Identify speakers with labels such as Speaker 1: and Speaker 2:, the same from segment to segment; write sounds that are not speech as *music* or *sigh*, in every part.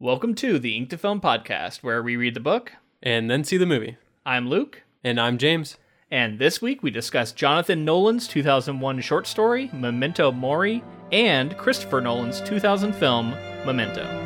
Speaker 1: Welcome to the Ink to Film podcast, where we read the book.
Speaker 2: And then see the movie.
Speaker 1: I'm Luke,
Speaker 2: And I'm James.
Speaker 1: and this week we discuss Jonathan Nolan's 2001 short story, Memento Mori, and Christopher Nolan's 2000 film, Memento.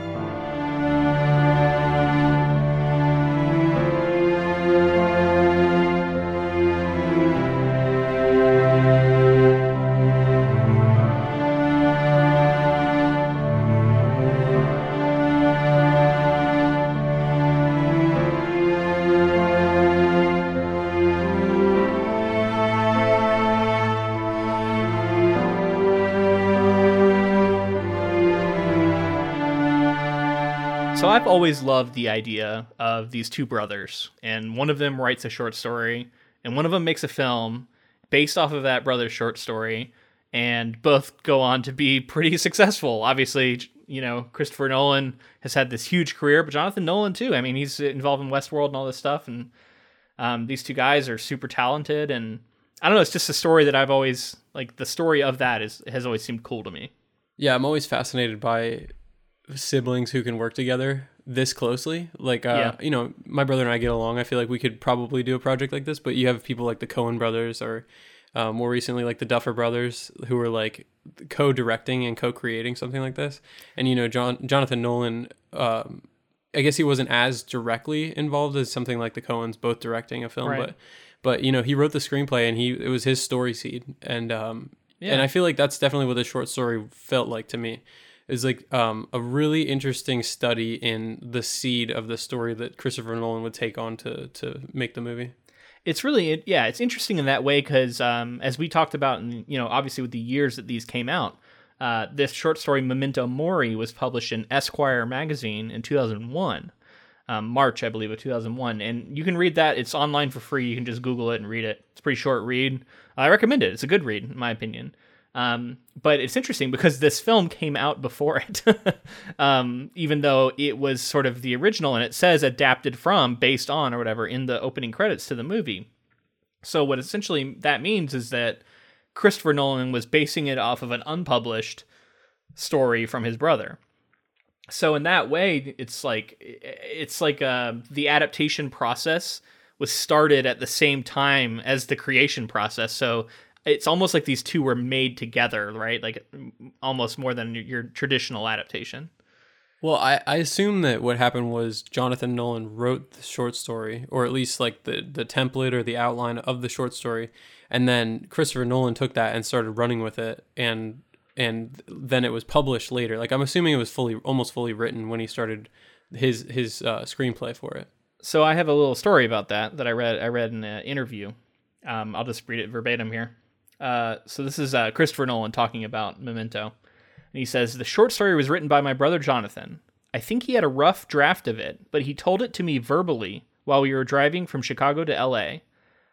Speaker 1: I've always loved the idea of these two brothers, and one of them writes a short story, and one of them makes a film based off of that brother's short story, and both go on to be pretty *laughs* successful. Obviously, you know, Christopher Nolan has had this huge career, but Jonathan Nolan too. I mean, he's involved in Westworld and all this stuff, and um, these two guys are super talented, and I don't know. It's just a story that I've always like. The story of that is has always seemed cool to me.
Speaker 2: Yeah, I'm always fascinated by siblings who can work together this closely. Like, uh,
Speaker 1: Yeah.
Speaker 2: you know, my brother and I get along. I feel like we could probably do a project like this, but you have people like the Coen brothers or uh, more recently like the Duffer brothers who are like co-directing and co-creating something like this. And, you know, John Jonathan Nolan, um, I guess he wasn't as directly involved as something like the Coens both directing a film,
Speaker 1: Right.
Speaker 2: but but you know he wrote the screenplay and he it was his story seed and um
Speaker 1: Yeah.
Speaker 2: and I feel like that's definitely what the short story felt like to me is like um a really interesting study in the seed of the story that Christopher Nolan would take on to to make the movie.
Speaker 1: it's really yeah it's interesting in that way because um, as we talked about and you know obviously with the years that these came out uh, this short story memento mori was published in esquire magazine in 2001 um, march i believe of 2001 and you can read that. It's online for free. You can just google it and read it. It's pretty short read. I recommend it. It's a good read in my opinion um, but it's interesting because this film came out before it, *laughs* um, even though it was sort of the original and it says adapted from, based on, or whatever in the opening credits to the movie. So, what essentially that means is that Christopher Nolan was basing it off of an unpublished story from his brother. So, in that way, it's like it's like uh, the adaptation process was started at the same time as the creation process. So, it's almost like these two were made together, right? Like almost more than your traditional adaptation.
Speaker 2: Well, I, I assume that what happened was Jonathan Nolan wrote the short story, or at least like the, the template or the outline of the short story, and then Christopher Nolan took that and started running with it, and and then it was published later. Like I'm assuming it was fully almost fully written when he started his his uh, screenplay for it.
Speaker 1: So I have a little story about that that I read. I read in an interview. Um, I'll just read it verbatim here. Uh, so this is uh, Christopher Nolan talking about Memento, and he says the short story was written by my brother Jonathan. I think he had a rough draft of it, but he told it to me verbally while we were driving from Chicago to L.A.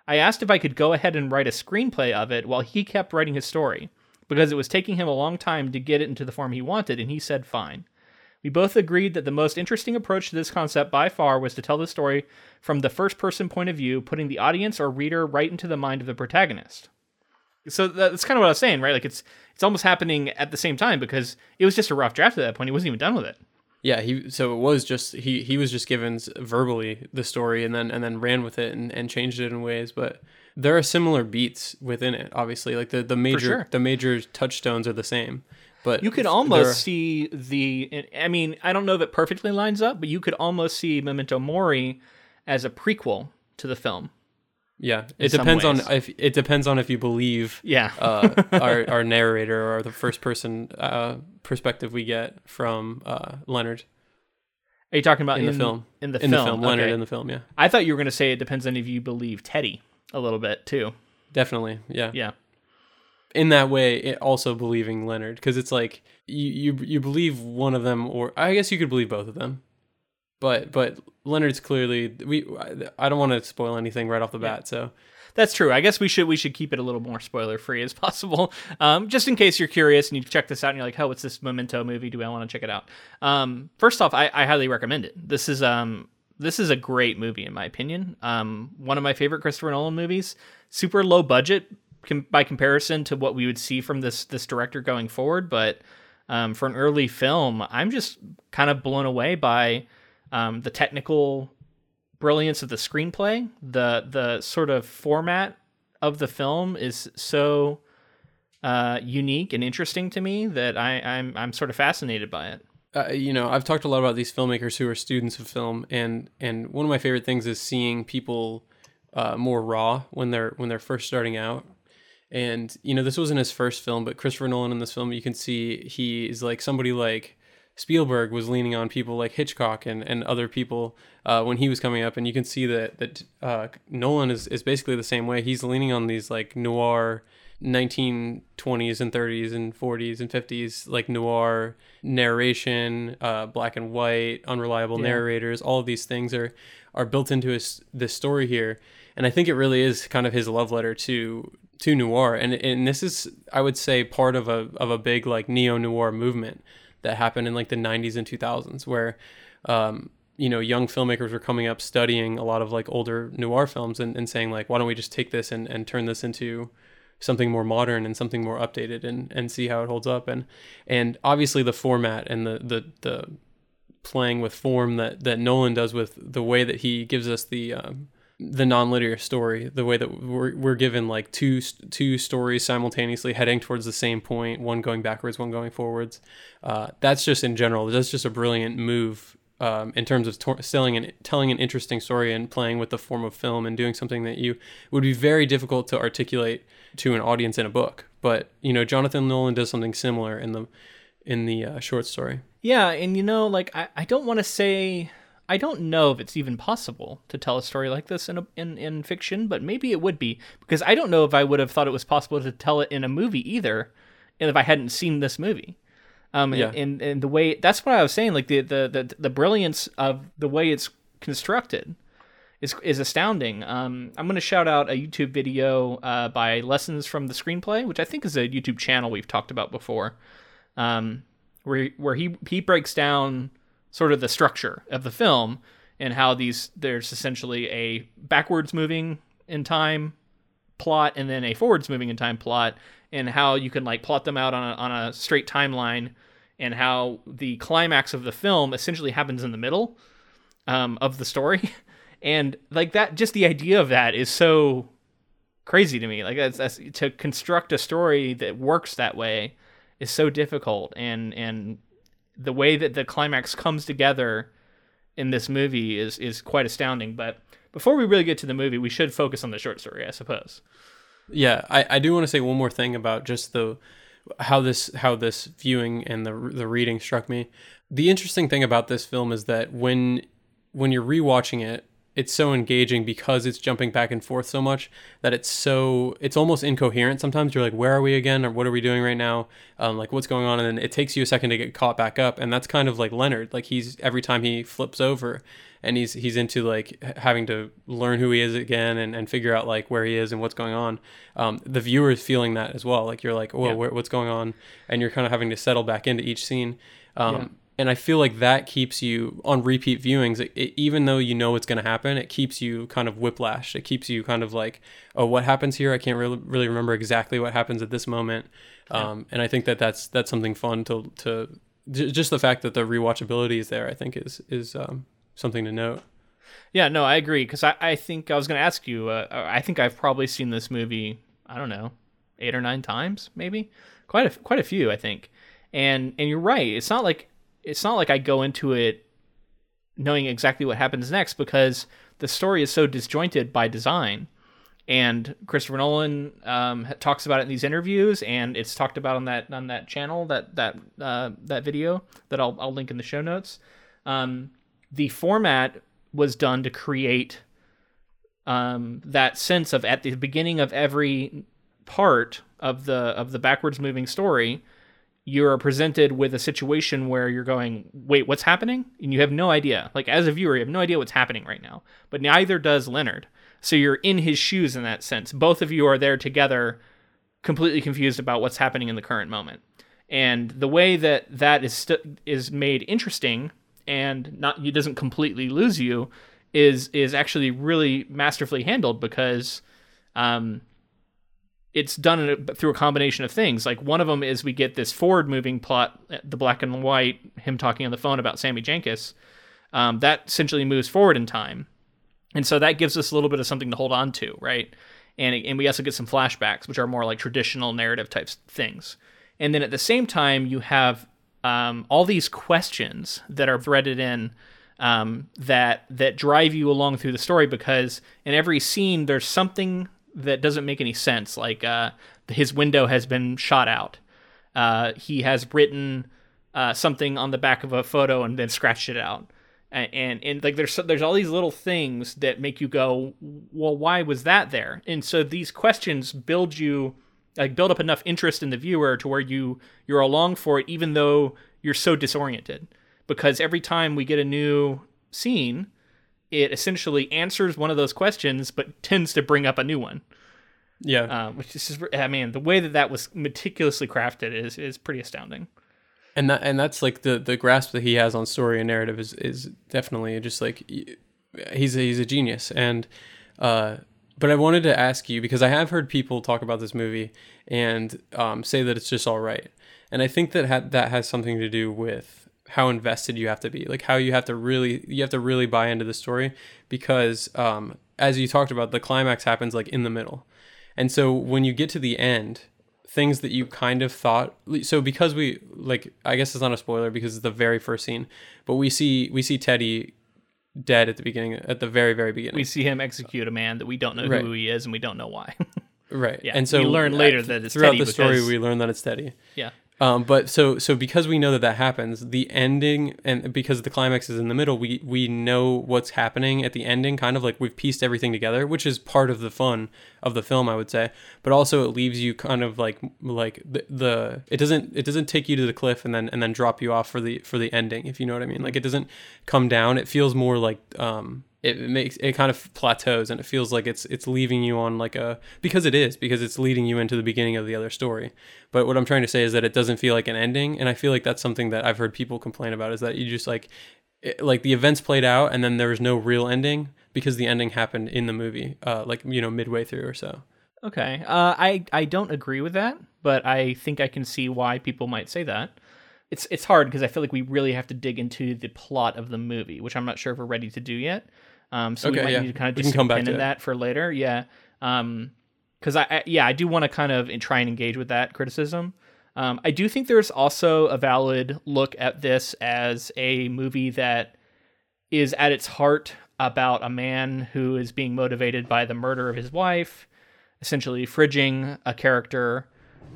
Speaker 1: I asked if I could go ahead and write a screenplay of it while he kept writing his story, because it was taking him a long time to get it into the form he wanted, and he said fine. We both agreed that the most interesting approach to this concept by far was to tell the story from the first person point of view, putting the audience or reader right into the mind of the protagonist. So that's kind of what I was saying, right? Like it's it's almost happening at the same time because it was just a rough draft at that point. He wasn't even done with it.
Speaker 2: Yeah, he so it was just he he was just given verbally the story and then and then ran with it and, and changed it in ways, but there are similar beats within it. Obviously, like the the major
Speaker 1: sure.
Speaker 2: the major touchstones are the same, but
Speaker 1: You could almost
Speaker 2: are-
Speaker 1: see the. I mean, I don't know if it perfectly lines up, but you could almost see Memento Mori as a prequel to the film.
Speaker 2: Yeah. It depends on if it depends on if you believe
Speaker 1: Yeah.
Speaker 2: uh, *laughs* our our narrator or the first person uh, perspective we get from uh, Leonard
Speaker 1: Are you talking about
Speaker 2: in, the film
Speaker 1: In the
Speaker 2: in
Speaker 1: film,
Speaker 2: the film Leonard
Speaker 1: okay.
Speaker 2: in the film. Yeah,
Speaker 1: I thought you were going to say it depends on if you believe Teddy a little bit too.
Speaker 2: definitely. Yeah.
Speaker 1: Yeah.
Speaker 2: in that way it also believing Leonard because it's like you, you you believe one of them or I guess you could believe both of them but but Leonard's clearly we I don't want to spoil anything right off the bat so
Speaker 1: That's true. I guess we should we should keep it a little more spoiler free as possible, um, just in case you're curious and you check this out and you're like, "Oh, what's this Memento movie? Do I want to check it out?" Um, first off, I, I highly recommend it. This is um this is a great movie in my opinion. Um, one of my favorite Christopher Nolan movies. Super low budget com- by comparison to what we would see from this this director going forward, but um, for an early film, I'm just kind of blown away by um, the technical brilliance of the screenplay. The the sort of format of the film is so uh, unique and interesting to me that I, I'm I'm sort of fascinated by it.
Speaker 2: Uh, you know, I've talked a lot about these filmmakers who are students of film, and and one of my favorite things is seeing people uh, more raw when they're when they're first starting out. And you know, this wasn't his first film, but Christopher Nolan in this film, you can see he is like somebody like Spielberg was leaning on people like Hitchcock and, and other people uh, when he was coming up, and you can see that that uh, Nolan is, is basically the same way. He's leaning on these like noir 1920s and 30s and 40s and 50s like noir narration, uh, black and white, unreliable yeah. narrators. All of these things are are built into his this story here, and I think it really is kind of his love letter to to noir. And and this is I would say part of a of a big like neo noir movement that happened in like the 90s and 2000s where um, you know young filmmakers were coming up studying a lot of like older noir films and, and saying like why don't we just take this and, and turn this into something more modern and something more updated and, and see how it holds up? And and obviously the format and the the, the playing with form that that Nolan does with the way that he gives us the um, the non-linear story the way that we're, we're given like two two stories simultaneously heading towards the same point one going backwards one going forwards. Uh, that's just in general that's just a brilliant move um, in terms of selling and telling an interesting story and playing with the form of film and doing something that you would be very difficult to articulate to an audience in a book. But you know jonathan nolan does something similar in the in the uh, short story.
Speaker 1: Yeah and you know like i, I don't want to say I don't know if it's even possible to tell a story like this in a, in in fiction, but maybe it would be because I don't know if I would have thought it was possible to tell it in a movie either, and if I hadn't seen this movie. Um, yeah. and, and the way that's what I was saying, like the, the the the brilliance of the way it's constructed is is astounding. Um, I'm going to shout out a YouTube video uh, by Lessons from the Screenplay, which I think is a YouTube channel we've talked about before, um, where where he he breaks down sort of the structure of the film and how these there's essentially a backwards moving in time plot and then a forwards moving in time plot and how you can like plot them out on a, on a straight timeline and how the climax of the film essentially happens in the middle um, of the story. *laughs* And like that just the idea of that is so crazy to me. Like that's, that's to construct a story that works that way is so difficult and and the way that the climax comes together in this movie is is quite astounding. But before we really get to the movie, we should focus on the short story, I suppose.
Speaker 2: Yeah, I, I do want to say one more thing about just the how this how this viewing and the the reading struck me. The interesting thing about this film is that when when you're rewatching it, it's so engaging because it's jumping back and forth so much that it's so it's almost incoherent sometimes. You're like where are we again? Or what are we doing right now? Um, like what's going on? And then it takes you a second to get caught back up. And that's kind of like leonard. Like he's every time he flips over and he's he's into like having to learn who he is again and, and figure out like where he is and what's going on um, the viewer is feeling that as well. Like you're like oh yeah. what's going on? And you're kind of having to settle back into each scene. Um, yeah and I feel like that keeps you on repeat viewings. It, it, even though you know what's going to happen, it keeps you kind of whiplash. It keeps you kind of like, oh, what happens here? I can't really really remember exactly what happens at this moment. Um, and I think that that's that's something fun to to just the fact that the rewatchability is there. I think is is um, something to note.
Speaker 1: Yeah, no, I agree because I, I think I was going to ask you. Uh, I think I've probably seen this movie. I don't know, eight or nine times, maybe quite a quite a few. I think, and and you're right. It's not like it's not like I go into it knowing exactly what happens next because the story is so disjointed by design. And Christopher Nolan um, talks about it in these interviews, and it's talked about on that on that channel that that uh, that video that I'll I'll link in the show notes. Um, the format was done to create um, that sense of at the beginning of every part of the of the backwards moving story you're presented with a situation where you're going, wait, what's happening? And you have no idea. Like, as a viewer, you have no idea what's happening right now. But neither does Leonard. So you're in his shoes in that sense. Both of you are there together, completely confused about what's happening in the current moment. And the way that that is st- is made interesting and not it doesn't completely lose you is is actually really masterfully handled because um, it's done a, through a combination of things. Like one of them is we get this forward moving plot, the black and white, him talking on the phone about Sammy Jenkins. Um, that essentially moves forward in time, and so that gives us a little bit of something to hold on to, right? And and we also get some flashbacks, which are more like traditional narrative types things. And then at the same time, you have um, all these questions that are threaded in um, that that drive you along through the story because in every scene there's something that doesn't make any sense. Like uh, his window has been shot out. Uh, he has written uh, something on the back of a photo and then scratched it out. And, and, and like there's there's all these little things that make you go, well, why was that there? And so these questions build you like build up enough interest in the viewer to where you you're along for it, even though you're so disoriented. Because every time we get a new scene, it essentially answers one of those questions, but tends to bring up a new one.
Speaker 2: Yeah,
Speaker 1: uh, which is, I mean, the way that that was meticulously crafted is is pretty astounding.
Speaker 2: And that and that's like the the grasp that he has on story and narrative is is definitely just like he's a, he's a genius. And uh, but I wanted to ask you because I have heard people talk about this movie and um, say that it's just all right, and I think that ha- that has something to do with how invested you have to be like how you have to really you have to really buy into the story because um, as you talked about the climax happens like in the middle. And so when you get to the end things that you kind of thought so because we like i guess it's not a spoiler because it's the very first scene but we see we see teddy dead at the beginning at the very very beginning.
Speaker 1: We see him execute a man that we don't know right. who he is and we don't know why. *laughs*
Speaker 2: Right.
Speaker 1: Yeah
Speaker 2: and so
Speaker 1: we learn later that it's Teddy.
Speaker 2: throughout
Speaker 1: teddy
Speaker 2: the story we learn that it's teddy.
Speaker 1: Yeah
Speaker 2: um, but so so because we know that that happens, the ending and because the climax is in the middle, we we know what's happening at the ending. Kind of like we've pieced everything together, which is part of the fun of the film, I would say. But also it leaves you kind of like like the, the it doesn't it doesn't take you to the cliff and then and then drop you off for the for the ending, if you know what I mean. Like it doesn't come down. It feels more like um it makes it kind of plateaus and it feels like it's it's leaving you on like a because it is because it's leading you into the beginning of the other story. But what i'm trying to say is that it doesn't feel like an ending and i feel like that's something that i've heard people complain about is that you just like it, like the events played out and then there was no real ending because the ending happened in the movie uh like you know midway through or so.
Speaker 1: Okay uh i i don't agree with that but i think i can see why people might say that. It's it's hard because I feel like we really have to dig into the plot of the movie, which I'm not sure if we're ready to do yet. Um, so okay, we might yeah. need to kind of just come back to that for later. Yeah. Um, because I, I, yeah I do want to kind of try and engage with that criticism. Um, I do think there's also a valid look at this as a movie that is at its heart about a man who is being motivated by the murder of his wife, essentially fridging a character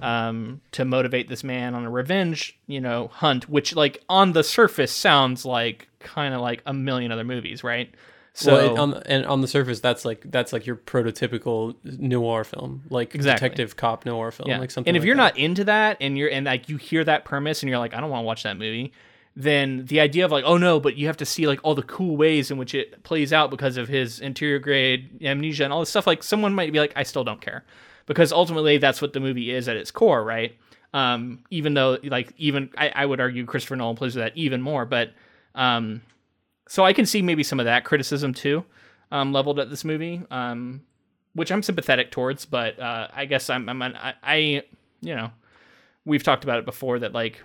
Speaker 1: um, to motivate this man on a revenge, you know, hunt, which like on the surface sounds like kind of like a million other movies, right?
Speaker 2: So well, it, on and on the surface, that's like that's like your prototypical noir film, like exactly. detective cop noir film, yeah. like something.
Speaker 1: And if
Speaker 2: like
Speaker 1: you're
Speaker 2: that.
Speaker 1: not into that, and you're and like you hear that premise, and you're like, I don't want to watch that movie, then the idea of like, oh no, but you have to see like all the cool ways in which it plays out because of his anterograde amnesia and all this stuff. Like someone might be like, I still don't care, because ultimately that's what the movie is at its core, right? Um, even though like even I, I would argue Christopher Nolan plays with that even more, but um so I can see maybe some of that criticism too, um, leveled at this movie, um, which I'm sympathetic towards. But uh, I guess I'm, I'm I, I, you know, we've talked about it before that like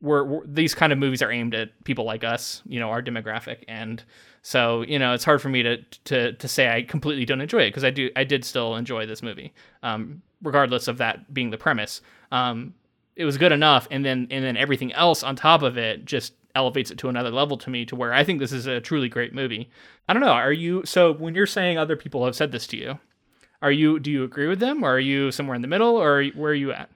Speaker 1: we're, we're, these kind of movies are aimed at people like us, you know, our demographic, and so you know it's hard for me to to to say I completely don't enjoy it because I do I did still enjoy this movie, um, regardless of that being the premise. Um, it was good enough, and then and then everything else on top of it just elevates it to another level to me to where I think this is a truly great movie. I don't know. Are you so when you're saying other people have said this to you, are you do you agree with them or are you somewhere in the middle or where are you at?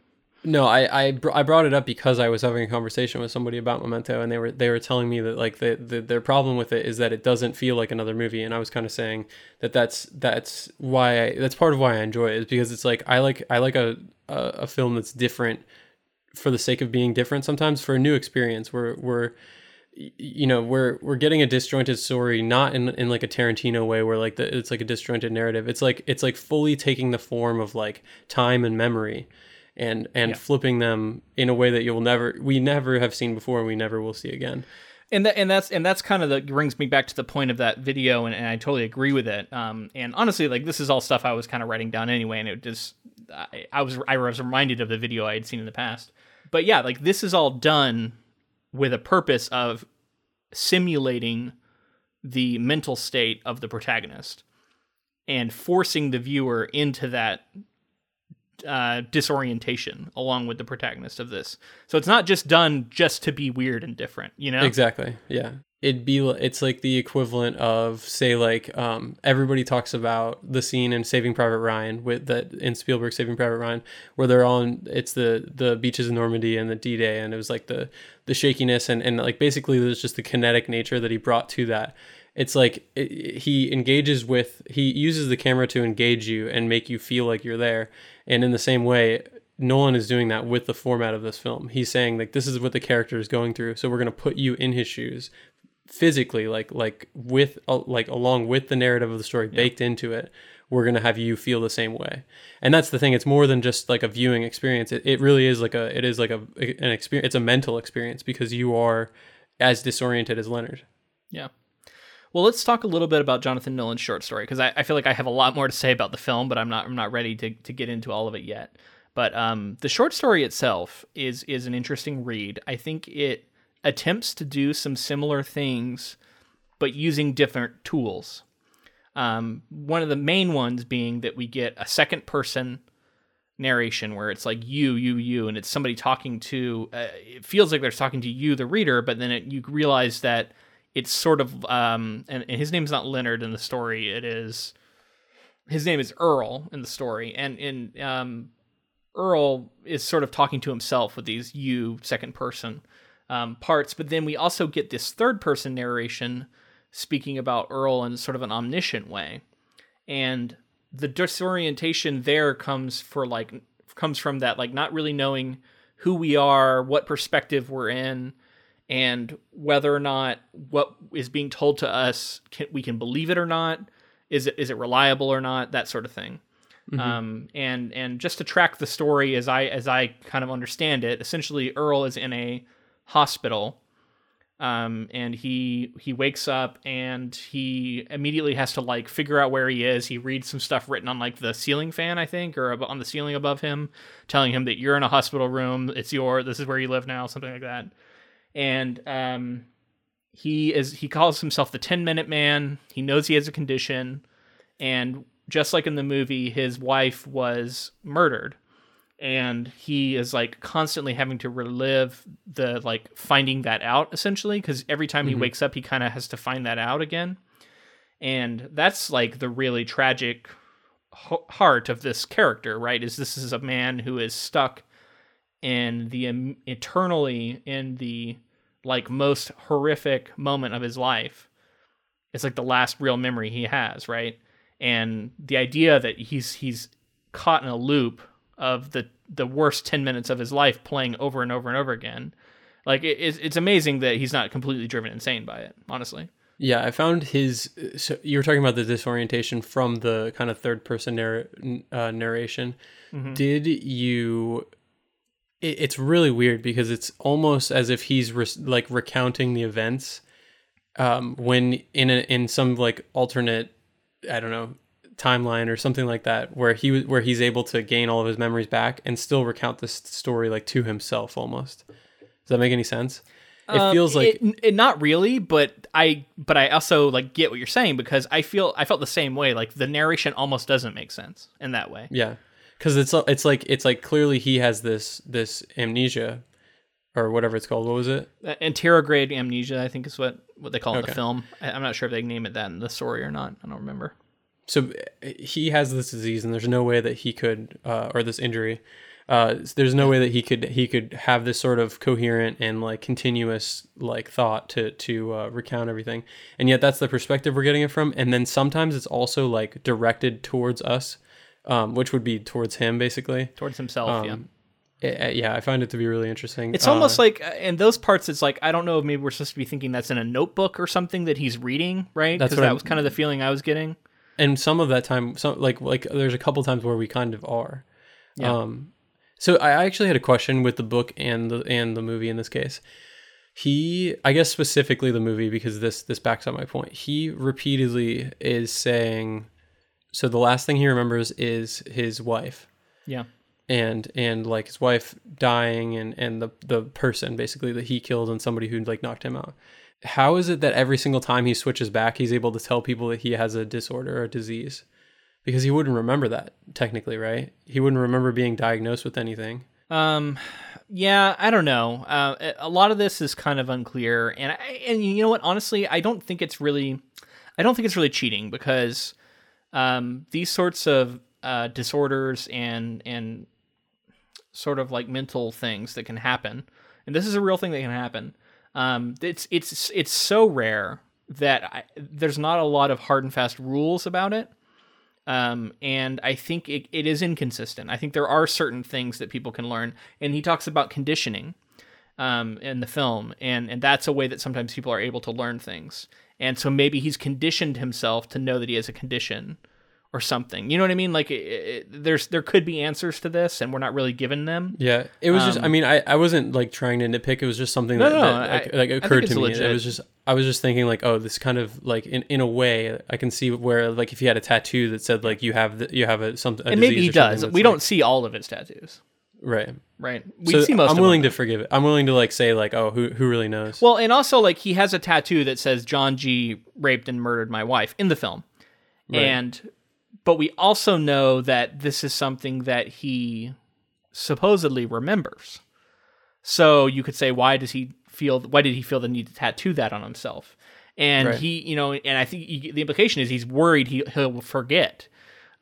Speaker 2: No, I I, I brought it up because I was having a conversation with somebody about Memento, and they were they were telling me that like the, the their problem with it is that it doesn't feel like another movie, and I was kind of saying that that's that's why I, that's part of why I enjoy it is because it's like I like I like a a, a film that's different for the sake of being different sometimes for a new experience we're we're you know we're we're getting a disjointed story not in in like a Tarantino way where like the, it's like a disjointed narrative it's like it's like fully taking the form of like time and memory and and yeah. flipping them in a way that you'll never we never have seen before and we never will see again
Speaker 1: and that and that's and that's kind of the brings me back to the point of that video and, and I totally agree with it um and honestly like this is all stuff I was kind of writing down anyway and it just I, I was I was reminded of the video I had seen in the past. But yeah, like this is all done with a purpose of simulating the mental state of the protagonist and forcing the viewer into that uh, disorientation along with the protagonist of this. So it's not just done just to be weird and different, you know?
Speaker 2: Exactly. Yeah. It'd be it's like the equivalent of say like um, everybody talks about the scene in Saving Private Ryan with that in Spielberg Saving Private Ryan where they're on it's the the beaches of Normandy and the D-Day and it was like the the shakiness and and like basically there's just the kinetic nature that he brought to that. It's like it, he engages with he uses the camera to engage you and make you feel like you're there. And in the same way nolan is doing that with the format of this film. He's saying like this is what the character is going through so we're going to put you in his shoes physically like like with uh, like along with the narrative of the story baked into it we're going to have you feel the same way and that's the thing it's more than just like a viewing experience it, it really is like a it is like a an experience it's a mental experience because you are as disoriented as leonard
Speaker 1: Yeah. Well, let's talk a little bit about Jonathan Nolan's short story because I, I feel like I have a lot more to say about the film, but I'm not I'm not ready to, to get into all of it yet. But um, the short story itself is is an interesting read. I think it attempts to do some similar things, but using different tools. Um, one of the main ones being that we get a second person narration where it's like you, you, you, and it's somebody talking to. Uh, it feels like they're talking to you, the reader, but then it, you realize that it's sort of um and, and his name's not Leonard in the story it is his name is Earl in the story and in um Earl is sort of talking to himself with these you second person um, parts but then we also get this third person narration speaking about Earl in sort of an omniscient way and the disorientation there comes for like comes from that like not really knowing who we are what perspective we're in and whether or not what is being told to us can, we can believe it or not is it is it reliable or not that sort of thing
Speaker 2: Mm-hmm.
Speaker 1: um, and and just to track the story as I as I kind of understand it essentially Earl is in a hospital um, and he he wakes up and he immediately has to like figure out where he is. He reads some stuff written on like the ceiling fan I think or on the ceiling above him telling him that you're in a hospital room it's your this is where you live now something like that. And um, he is he calls himself the 10 minute man. He knows he has a condition. And just like in the movie his wife was murdered and he is like constantly having to relive the like finding that out essentially because every time he
Speaker 2: Mhm.
Speaker 1: wakes up he kind of has to find that out again. And that's like the really tragic h- heart of this character right is this is a man who is stuck in the um, eternally in the like most horrific moment of his life. It's like the last real memory he has right? And the idea that he's he's caught in a loop of the the worst 10 minutes of his life playing over and over and over again like it, it's, it's amazing that he's not completely driven insane by it honestly
Speaker 2: Yeah, I found his. So you were talking about the disorientation from the kind of third person narr- uh, narration.
Speaker 1: Mhm.
Speaker 2: Did you? It, it's really weird because it's almost as if he's re- like recounting the events, um, when in a, in some like alternate, I don't know, timeline or something like that, where he was where he's able to gain all of his memories back and still recount this story like to himself almost. Does that make any sense? It
Speaker 1: Um,
Speaker 2: feels like
Speaker 1: it, it- not really, but I but I also like get what you're saying because I feel I felt the same way. Like the narration almost doesn't make sense in that way.
Speaker 2: Yeah, because it's it's like it's like clearly he has this this amnesia, or whatever it's called. What was it?
Speaker 1: Uh, Anterograde amnesia, I think is what what they call it in the film. I, I'm not sure if they name it that in the story or not. I don't remember.
Speaker 2: So uh, he has this disease, and there's no way that he could, uh, or this injury. Uh, there's no way that he could he could have this sort of coherent and like continuous like thought to to uh, recount everything, and yet that's the perspective we're getting it from. And then sometimes it's also like directed towards us, um, which would be towards him basically.
Speaker 1: Towards himself,
Speaker 2: Um,
Speaker 1: yeah.
Speaker 2: eh, yeah, I find it to be really interesting.
Speaker 1: It's
Speaker 2: Uh,
Speaker 1: almost like uh, in those parts, it's like I don't know if maybe we're supposed to be thinking that's in a notebook or something that he's reading, right? Because that
Speaker 2: I'm-
Speaker 1: was kind of the feeling I was getting.
Speaker 2: And some of that time some like like there's a couple times where we kind of are.
Speaker 1: Yeah.
Speaker 2: um so i actually had a question with the book and the and the movie in this case. He i guess specifically the movie because this this backs up my point. He repeatedly is saying so the last thing he remembers is his wife.
Speaker 1: Yeah.
Speaker 2: and and like his wife dying and and the the person basically that he killed and somebody who like knocked him out how is it that every single time he switches back he's able to tell people that he has a disorder or a disease because he wouldn't remember that technically right he wouldn't remember being diagnosed with anything
Speaker 1: Um, yeah, I don't know. Uh, a lot of this is kind of unclear, and I, and you know what? Honestly, I don't think it's really, I don't think it's really cheating because, um, these sorts of uh, disorders and and sort of like mental things that can happen, and this is a real thing that can happen. Um, it's it's it's so rare that I, there's not a lot of hard and fast rules about it. Um, and I think it, it is inconsistent. I think there are certain things that people can learn, and he talks about conditioning um, in the film, and and that's a way that sometimes people are able to learn things. And so maybe he's conditioned himself to know that he has a condition or something. You know what I mean? Like it, it, there's there could be answers to this, and we're not really given them.
Speaker 2: yeah it was just i um, mean I, I wasn't like trying to nitpick it was just something that,
Speaker 1: no,
Speaker 2: that,
Speaker 1: I-
Speaker 2: like, like
Speaker 1: I think
Speaker 2: occurred to me
Speaker 1: legit.
Speaker 2: it was just i was just thinking like oh this kind of like in, in a way i can see where like if he had a tattoo that said like you have the, you have a something
Speaker 1: and maybe he does. We don't see all of his tattoos,
Speaker 2: right
Speaker 1: right? We
Speaker 2: so
Speaker 1: see most.
Speaker 2: I'm willing to forgive it. I'm willing to like say like, oh, who who really knows?
Speaker 1: Well, and also like he has a tattoo that says John G raped and murdered my wife in the film.
Speaker 2: Right.
Speaker 1: And but we also know that this is something that he supposedly remembers. So you could say why does he feel why did he feel the need to tattoo that on himself? And
Speaker 2: Right.
Speaker 1: he, you know, and I think you, the implication is he's worried he he'll forget.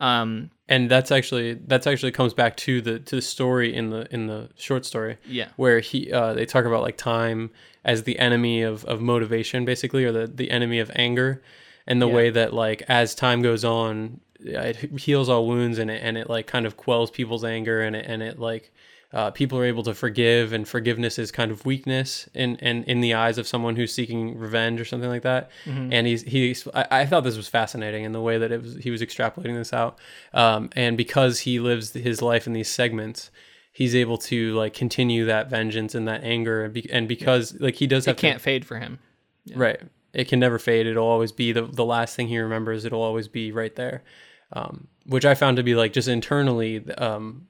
Speaker 1: Um
Speaker 2: and that's actually that's actually comes back to the to the story in the in the short story
Speaker 1: yeah.
Speaker 2: where he uh, they talk about like time as the enemy of, of motivation basically or the, the enemy of anger and the
Speaker 1: Yeah.
Speaker 2: way that like as time goes on it heals all wounds and it, and it like kind of quells people's anger and it, and it like uh, people are able to forgive and forgiveness is kind of weakness in, in, in the eyes of someone who's seeking revenge or something like that. And he's, he's, I, I thought this was fascinating in the way that it was, he was extrapolating this out. Um, and because he lives his life in these segments, he's able to like continue that vengeance and that anger. And, be, and because like he does have
Speaker 1: It can't fade for him.
Speaker 2: to, right. It can never fade. It'll always be the, the last thing he remembers. It'll always be right there. Um, which I found to be like just internally, um,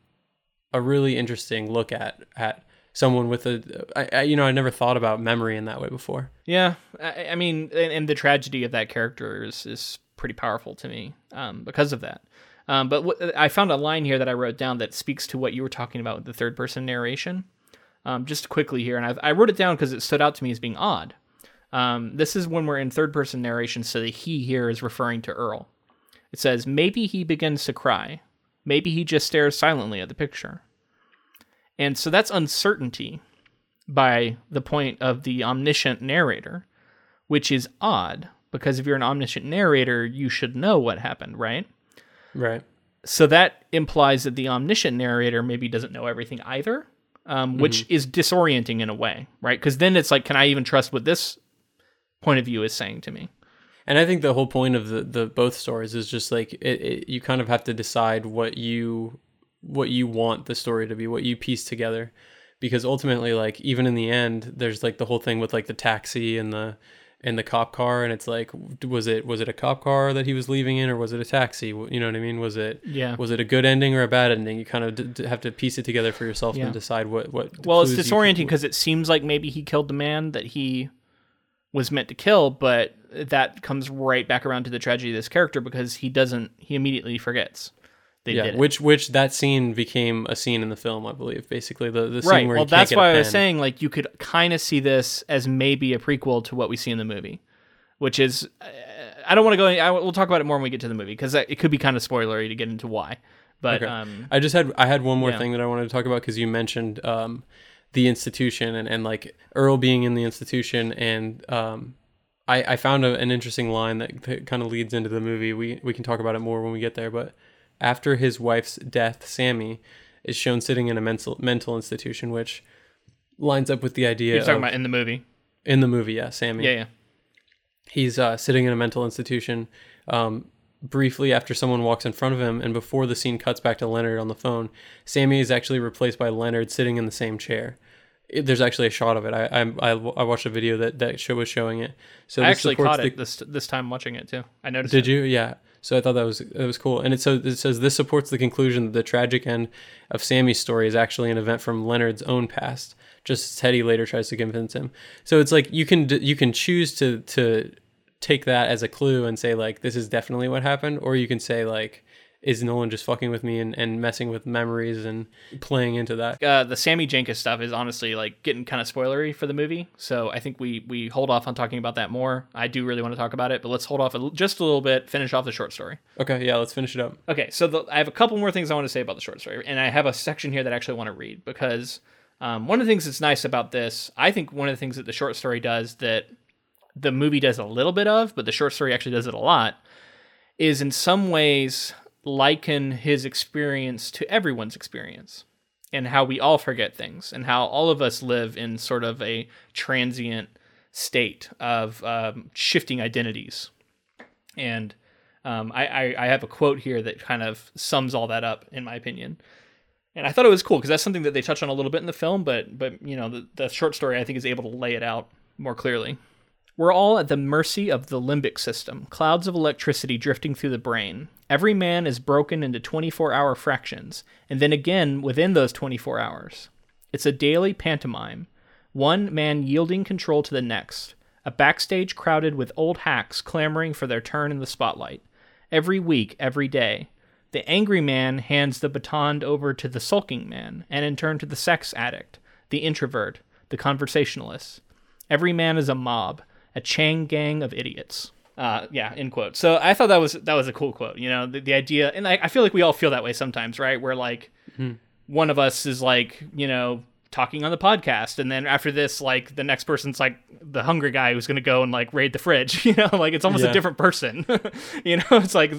Speaker 2: a really interesting look at at someone with a I, I you know I never thought about memory in that way before.
Speaker 1: Yeah, I, I mean, and, and the tragedy of that character is is pretty powerful to me um, because of that. Um, but what, I found a line here that I wrote down that speaks to what you were talking about with the third person narration. Um, just quickly here, and I, I wrote it down because it stood out to me as being odd. Um, this is when we're in third person narration, so the he here is referring to Earl. It says, maybe he begins to cry. Maybe he just stares silently at the picture. And so that's uncertainty by the point of the omniscient narrator, which is odd because if you're an omniscient narrator, you should know what happened, right?
Speaker 2: Right.
Speaker 1: So that implies that the omniscient narrator maybe doesn't know everything either, um, which is disorienting in a way, right? Because then it's like, can I even trust what this point of view is saying to me?
Speaker 2: And I think the whole point of the, the both stories is just like it, it you kind of have to decide what you what you want the story to be, what you piece together. Because ultimately, like even in the end, there's like the whole thing with like the taxi and the and the cop car, and it's like, was it was it a cop car that he was leaving in, or was it a taxi? You know what I mean? Was it
Speaker 1: Yeah.
Speaker 2: was it a good ending or a bad ending? You kind of d- d- have to piece it together for yourself
Speaker 1: Yeah.
Speaker 2: and decide what what.
Speaker 1: Well, it's disorienting because it seems like maybe he killed the man that he was meant to kill, but that comes right back around to the tragedy of this character because he doesn't. He immediately forgets they
Speaker 2: yeah,
Speaker 1: did it.
Speaker 2: which which that scene became a scene in the film, I believe. Basically, the the scene
Speaker 1: right.
Speaker 2: where
Speaker 1: Well, that's why I was saying like you could kind of see this as maybe a prequel to what we see in the movie, which is uh, I don't want to go. I, we'll talk about it more when we get to the movie because it could be kind of spoilery to get into why. But
Speaker 2: Okay.
Speaker 1: um,
Speaker 2: I just had I had one more
Speaker 1: Yeah.
Speaker 2: thing that I wanted to talk about because you mentioned um, the institution and, and like Earl being in the institution and um, I, I found a, an interesting line that, that kind of leads into the movie. We we can talk about it more when we get there. But after his wife's death, Sammy is shown sitting in a mental mental institution, which lines up with the idea
Speaker 1: you're talking
Speaker 2: of-
Speaker 1: about in the movie.
Speaker 2: in the movie. Yeah, Sammy
Speaker 1: Yeah, yeah.
Speaker 2: he's uh, sitting in a mental institution um, briefly after someone walks in front of him and before the scene cuts back to leonard on the phone sammy is actually replaced by leonard sitting in the same chair it, there's actually a shot of it. I I, I, watched a video that that show was showing it. So
Speaker 1: I
Speaker 2: this
Speaker 1: actually caught
Speaker 2: the-
Speaker 1: it this this time watching it too. I noticed.
Speaker 2: Did
Speaker 1: it.
Speaker 2: you? Yeah. So I thought that was that was cool, and it so it says this supports the conclusion that the tragic end of Sammy's story is actually an event from Leonard's own past, just as Teddy later tries to convince him. So it's like you can you can choose to to take that as a clue and say like this is definitely what happened, or you can say like is Nolan just fucking with me and, and messing with memories and playing into that.
Speaker 1: Uh, the Sammy Jenkins stuff is honestly like getting kind of spoilery for the movie, so I think we we hold off on talking about that more. I do really want to talk about it, but let's hold off a, just a little bit. Finish off the short story.
Speaker 2: Okay, yeah, let's finish it up.
Speaker 1: Okay, so the, I have a couple more things I want to say about the short story, and I have a section here that I actually want to read because um, one of the things that's nice about this, I think one of the things that the short story does that the movie does a little bit of, but the short story actually does it a lot, is in some ways liken his experience to everyone's experience and how we all forget things and how all of us live in sort of a transient state of um, shifting identities. And um, I, I, I have a quote here that kind of sums all that up, in my opinion. And I thought it was cool because that's something that they touch on a little bit in the film, but but you know the, the short story I think is able to lay it out more clearly. We're all at the mercy of the limbic system, clouds of electricity drifting through the brain. Every man is broken into 24 hour fractions, and then again within those 24 hours. It's a daily pantomime, one man yielding control to the next, a backstage crowded with old hacks clamoring for their turn in the spotlight. Every week, every day. The angry man hands the baton over to the sulking man, and in turn to the sex addict, the introvert, the conversationalist. Every man is a mob, a chain gang of idiots. Uh, yeah, end quote. So I thought that was that was a cool quote. You know, the, the idea, and I, I feel like we all feel that way sometimes, right? Where like one of us is like, you know, talking on the podcast, and then after this, like the next person's like the hungry guy who's gonna go and like raid the fridge. *laughs* You know, like it's almost a different person. *laughs* you know, it's like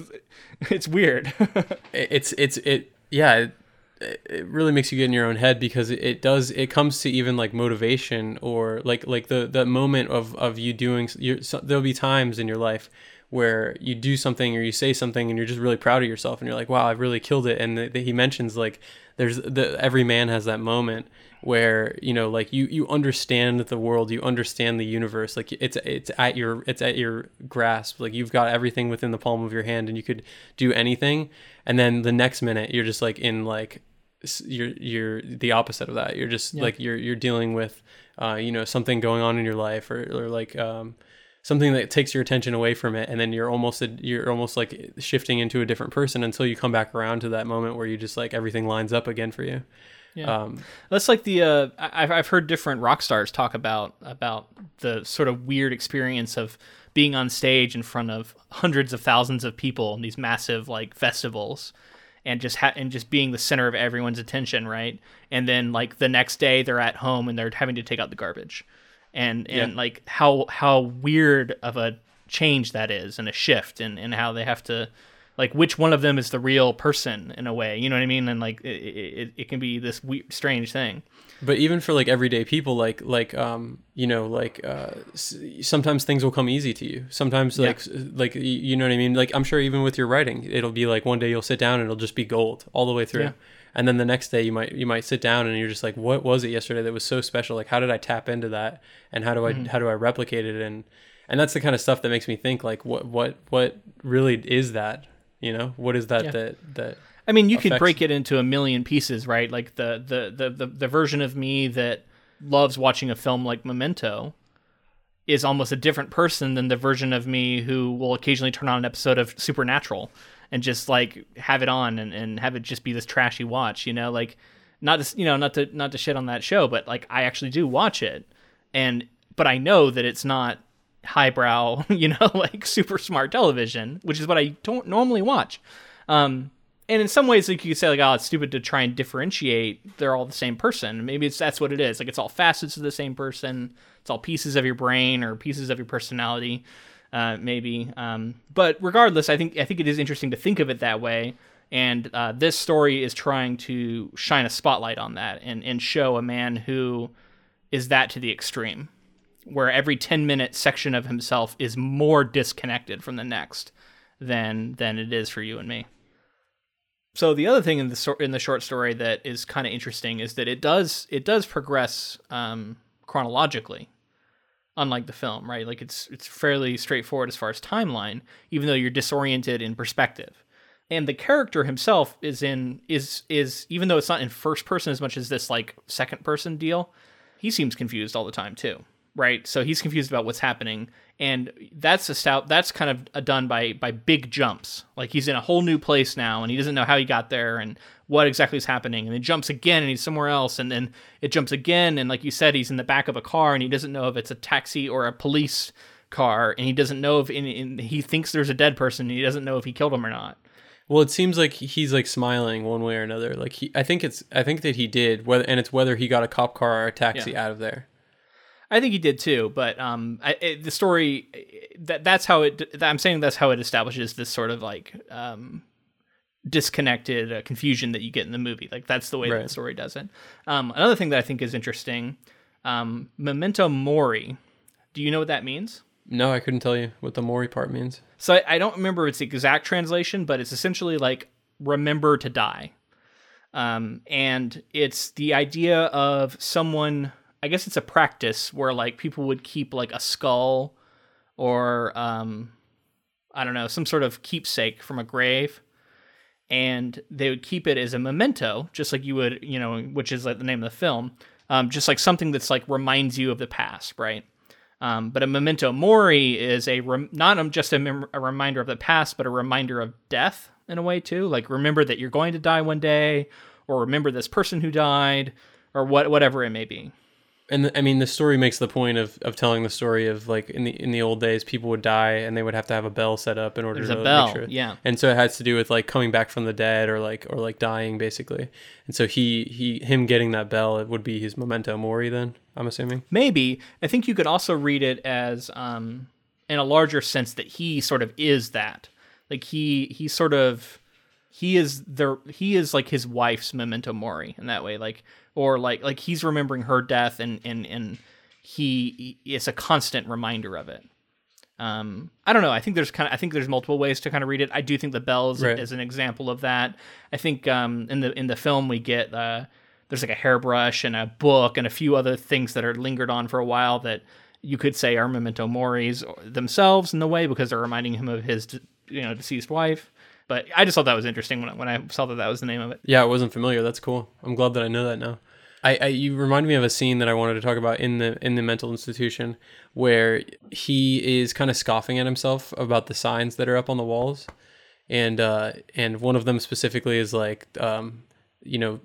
Speaker 1: it's weird. *laughs*
Speaker 2: It's it's it yeah it, it really makes you get in your own head because it, does it comes to even like motivation or like like the the moment of of you doing you so, there'll be times in your life where you do something or you say something and you're just really proud of yourself and you're like wow I've really killed it. And the, the, he mentions like there's the every man has that moment where you know like you you understand the world you understand the universe like it's it's at your it's at your grasp like you've got everything within the palm of your hand and you could do anything. And then the next minute you're just like in like you're you're the opposite of that. You're just like you're you're dealing with uh you know something going on in your life or, or like um something that takes your attention away from it and then you're almost a, you're almost like shifting into a different person until you come back around to that moment where you just like everything lines up again for you.
Speaker 1: Yeah.
Speaker 2: um
Speaker 1: That's like the uh, I've I've heard different rock stars talk about about the sort of weird experience of being on stage in front of hundreds of thousands of people in these massive like festivals, and just ha- and just being the center of everyone's attention, right? And then like the next day they're at home and they're having to take out the garbage, and and
Speaker 2: Yeah.
Speaker 1: like how how weird of a change that is and a shift and and how they have to like which one of them is the real person in a way you know what i mean? And like it, it, it can be this weird strange thing.
Speaker 2: But even for like everyday people like like um you know like uh sometimes things will come easy to you. Sometimes like s- like you know what i mean? Like i'm sure even with your writing it'll be like one day you'll sit down and it'll just be gold all the way through.
Speaker 1: Yeah.
Speaker 2: and then the next day you might you might sit down and you're just like what was it yesterday that was so special? Like how did i tap into that? And how do i how do i replicate it? And and that's the kind of stuff that makes me think like what what what really is that you know? What is that
Speaker 1: Yeah.
Speaker 2: that that
Speaker 1: i mean you could break it into a million pieces right? Like the the, the the the version of me that loves watching a film like memento is almost a different person than the version of me who will occasionally turn on an episode of supernatural and just like have it on and, and have it just be this trashy watch you know? Like not to, you know not to not to shit on that show but like i actually do watch it. And but i know that it's not highbrow *laughs* you know *laughs* like super smart television which is what i don't normally watch. Um and in some ways like you could say like oh it's stupid to try and differentiate they're all the same person. Maybe it's that's what it is. Like it's all facets of the same person. It's all pieces of your brain or pieces of your personality uh, maybe. Um, but regardless i think i think it is interesting to think of it that way. And uh, this story is trying to shine a spotlight on that and, and show a man who is that to the extreme where every 10 minute section of himself is more disconnected from the next than than it is for you and me So the other thing in the in the short story that is kind of interesting is that it does it does progress um, chronologically, unlike the film, right? Like it's it's fairly straightforward as far as timeline, even though you're disoriented in perspective. And the character himself is in is is even though it's not in first person as much as this like second person deal, he seems confused all the time too, right? So he's confused about what's happening, and that's a stout that's kind of done by by big jumps like he's in a whole new place now and he doesn't know how he got there and what exactly is happening and it jumps again and he's somewhere else and then it jumps again and like you said he's in the back of a car and he doesn't know if it's a taxi or a police car and he doesn't know if in, in, he thinks there's a dead person and he doesn't know if he killed him or not
Speaker 2: Well, it seems like he's like smiling one way or another. Like he, I think it's, I think that he did. Whether and it's whether he got a cop car or a taxi out of there.
Speaker 1: I think he did too, but um, I, it, the story that that's how it. I'm saying that's how it establishes this sort of like um, disconnected uh, confusion that you get in the movie. Like that's the way that the story does it. Um, another thing that I think is interesting, um, memento mori. Do you know what that means?
Speaker 2: No, I couldn't tell you what the Mori part means.
Speaker 1: So I, I don't remember its exact translation, but it's essentially like remember to die. Um, and it's the idea of someone, I guess it's a practice where like people would keep like a skull or, um, I don't know, some sort of keepsake from a grave. And they would keep it as a memento, just like you would, you know, which is like the name of the film, um, just like something that's like reminds you of the past, right? Um, but a memento mori is a rem- not just a, mem- a reminder of the past, but a reminder of death in a way too. Like remember that you're going to die one day, or remember this person who died, or what whatever it may be.
Speaker 2: And the, I mean, the story makes the point of, of telling the story of like in the in the old days, people would die and they would have to have a bell set up in order
Speaker 1: There's
Speaker 2: to
Speaker 1: a
Speaker 2: make
Speaker 1: bell,
Speaker 2: sure-
Speaker 1: yeah.
Speaker 2: And so it has to do with like coming back from the dead or like or like dying basically. And so he he him getting that bell it would be his memento mori. Then I'm assuming.
Speaker 1: Maybe I think you could also read it as um, in a larger sense that he sort of is that. Like he he sort of he is the he is like his wife's memento mori in that way. Like or like like he's remembering her death and and and he it's a constant reminder of it. Um, I don't know. I think there's kind of I think there's multiple ways to kind of read it. I do think the bell is,
Speaker 2: Right.
Speaker 1: is an example of that. I think um, in the in the film we get uh, there's like a hairbrush and a book and a few other things that are lingered on for a while that you could say are memento moris themselves in the way because they're reminding him of his you know deceased wife. But I just thought that was interesting when I, when I saw that that was the name of it.
Speaker 2: Yeah, I wasn't familiar. That's cool. I'm glad that I know that now. I, I you remind me of a scene that I wanted to talk about in the in the mental institution where he is kind of scoffing at himself about the signs that are up on the walls, and uh, and one of them specifically is like, um, you know,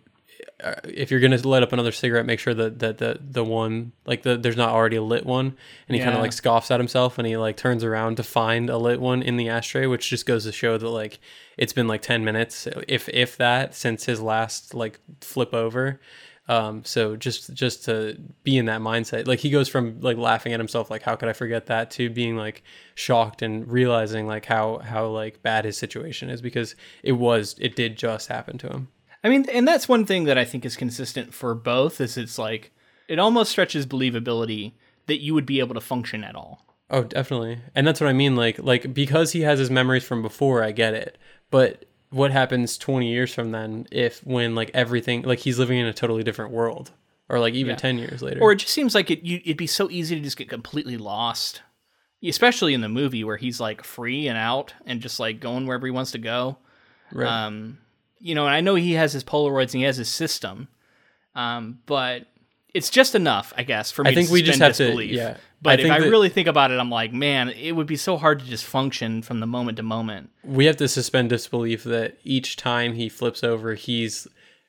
Speaker 2: uh, if you're gonna light up another cigarette, make sure that that the the one like the there's not already a lit one, and he kind of like scoffs at himself, and he like turns around to find a lit one in the ashtray, which just goes to show that like it's been like ten minutes, if if that, since his last like flip over. Um, so just just to be in that mindset, like he goes from like laughing at himself, like how could I forget that, to being like shocked and realizing like how how like bad his situation is because it was it did just happen to him.
Speaker 1: I mean, and that's one thing that I think is consistent for both. Is it's like it almost stretches believability that you would be able to function at all.
Speaker 2: Oh, definitely. And that's what I mean. Like, like because he has his memories from before, I get it. But what happens 20 years from then if when like everything like he's living in a totally different world or like even
Speaker 1: Yeah.
Speaker 2: 10 years later
Speaker 1: Or it just seems like it. You, it'd be so easy to just get completely lost, especially in the movie where he's like free and out and just like going wherever he wants to go.
Speaker 2: right.
Speaker 1: Um, you know, and I know he has his Polaroids and he has his system, um, but it's just enough, I guess, for me.
Speaker 2: I think
Speaker 1: to
Speaker 2: we just have to-
Speaker 1: disbelief.
Speaker 2: yeah.
Speaker 1: But
Speaker 2: I
Speaker 1: if I really think about it, I'm like, man, it would be so hard to just function from the moment to moment.
Speaker 2: we have to suspend disbelief that each time he flips over he's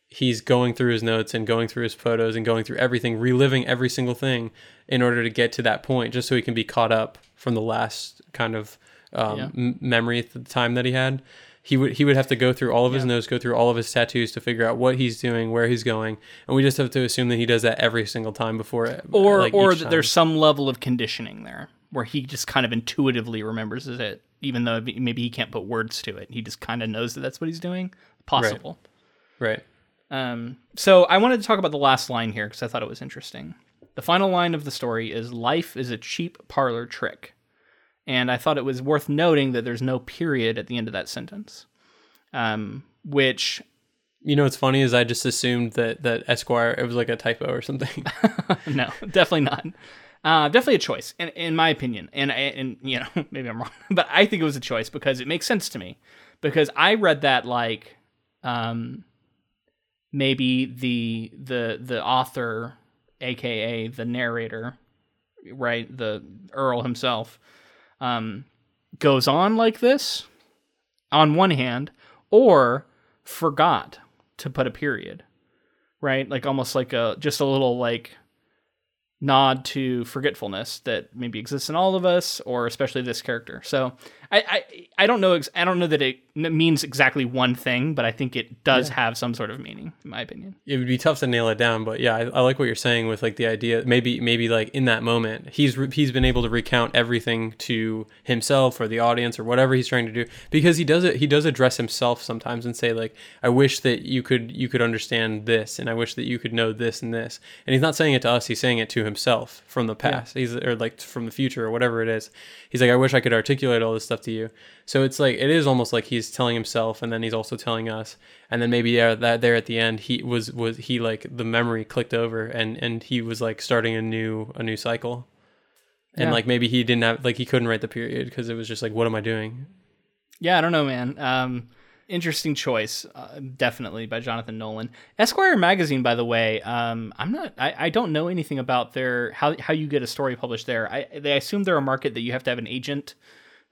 Speaker 2: he's going through his notes and going through his photos and going through everything reliving every single thing in order to get to that point just so he can be caught up from the last kind of um,
Speaker 1: Yeah.
Speaker 2: m- memory at the time that he had he would he would have to go through all of his
Speaker 1: Yeah.
Speaker 2: notes go through all of his tattoos to figure out what he's doing where he's going and we just have to assume that he does that every single time before it
Speaker 1: Or
Speaker 2: like,
Speaker 1: or that there's some level of conditioning there where he just kind of intuitively remembers it, even though maybe he can't put words to it. He just kind of knows that that's what he's doing. Possible.
Speaker 2: right
Speaker 1: Um, so I wanted to talk about the last line here because I thought it was interesting. The final line of the story is "Life is a cheap parlor trick," and I thought it was worth noting that there's no period at the end of that sentence. um, which
Speaker 2: You know what's funny is I just assumed that that Esquire it was like a typo or something. *laughs*
Speaker 1: no, definitely not. Uh, definitely a choice, in, in my opinion. And and you know *laughs* maybe I'm wrong, *laughs* but I think it was a choice because it makes sense to me. Because I read that like, um, maybe the the the author, aka the narrator, right, the Earl himself, um, goes on like this, on one hand, or forgot to put a period, right? Like almost like a just a little like nod to forgetfulness that maybe exists in all of us, or especially this character. So I I, I don't know I don't know that it means exactly one thing, but I think it does have some sort of meaning, in my opinion.
Speaker 2: it would be tough to nail it down, but yeah, I, I like what you're saying with like the idea. Maybe maybe like in that moment, he's re- he's been able to recount everything to himself or the audience or whatever he's trying to do because he does it. He does address himself sometimes and say like, "I wish that you could you could understand this, and I wish that you could know this and this." And he's not saying it to us; he's saying it to himself from the past. He's or like from the future or whatever it is. He's like, "I wish I could articulate all this stuff to you." So it's like it is almost like he's telling himself, and then he's also telling us, and then maybe yeah, that there at the end he was was he like the memory clicked over, and and he was like starting a new a new cycle, and
Speaker 1: Yeah.
Speaker 2: like maybe he didn't have like he couldn't write the period because it was just like what am I doing?
Speaker 1: Yeah, I don't know, man. Um, interesting choice, uh, definitely by Jonathan Nolan. Esquire magazine, by the way, um, I'm not. I, I don't know anything about their how how you get a story published there. I they assume they're a market that you have to have an agent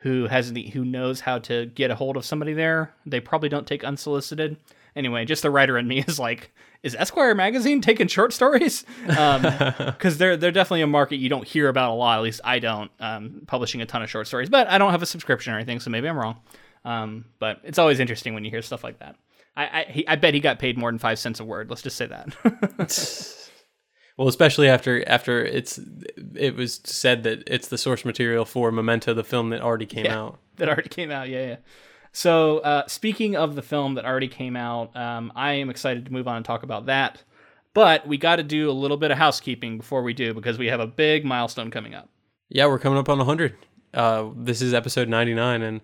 Speaker 1: who has the who knows how to get a hold of somebody there. They probably don't take unsolicited. Anyway, just the writer in me *laughs* is like, is Esquire magazine taking short stories? *laughs* Because they're they're definitely a market you don't hear about a lot. At least I don't. Um, publishing a ton of short stories, but I don't have a subscription or anything, so maybe I'm wrong. Um, but it's always interesting when you hear stuff like that. I I, he, I bet he got paid more than five cents a word. Let's just say that. *laughs*
Speaker 2: Well, especially after after it's it was said that it's the source material for Memento, the film that already came
Speaker 1: Yeah.
Speaker 2: out.
Speaker 1: that already came out. Yeah, yeah. So, uh, speaking of the film that already came out, um, I am excited to move on and talk about that. But we got to do a little bit of housekeeping before we do because we have a big milestone coming up.
Speaker 2: Yeah, we're coming up on 100. Uh, this is episode 99, and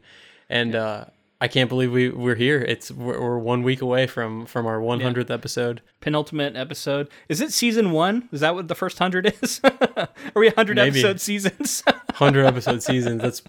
Speaker 2: and uh, I can't believe we we're here. It's we're, we're one week away from from our 100th episode.
Speaker 1: Penultimate episode. Is it season one? Is that what the first hundred is? *laughs* Are we 100
Speaker 2: Maybe.
Speaker 1: episode seasons? *laughs*
Speaker 2: 100 episode seasons. That's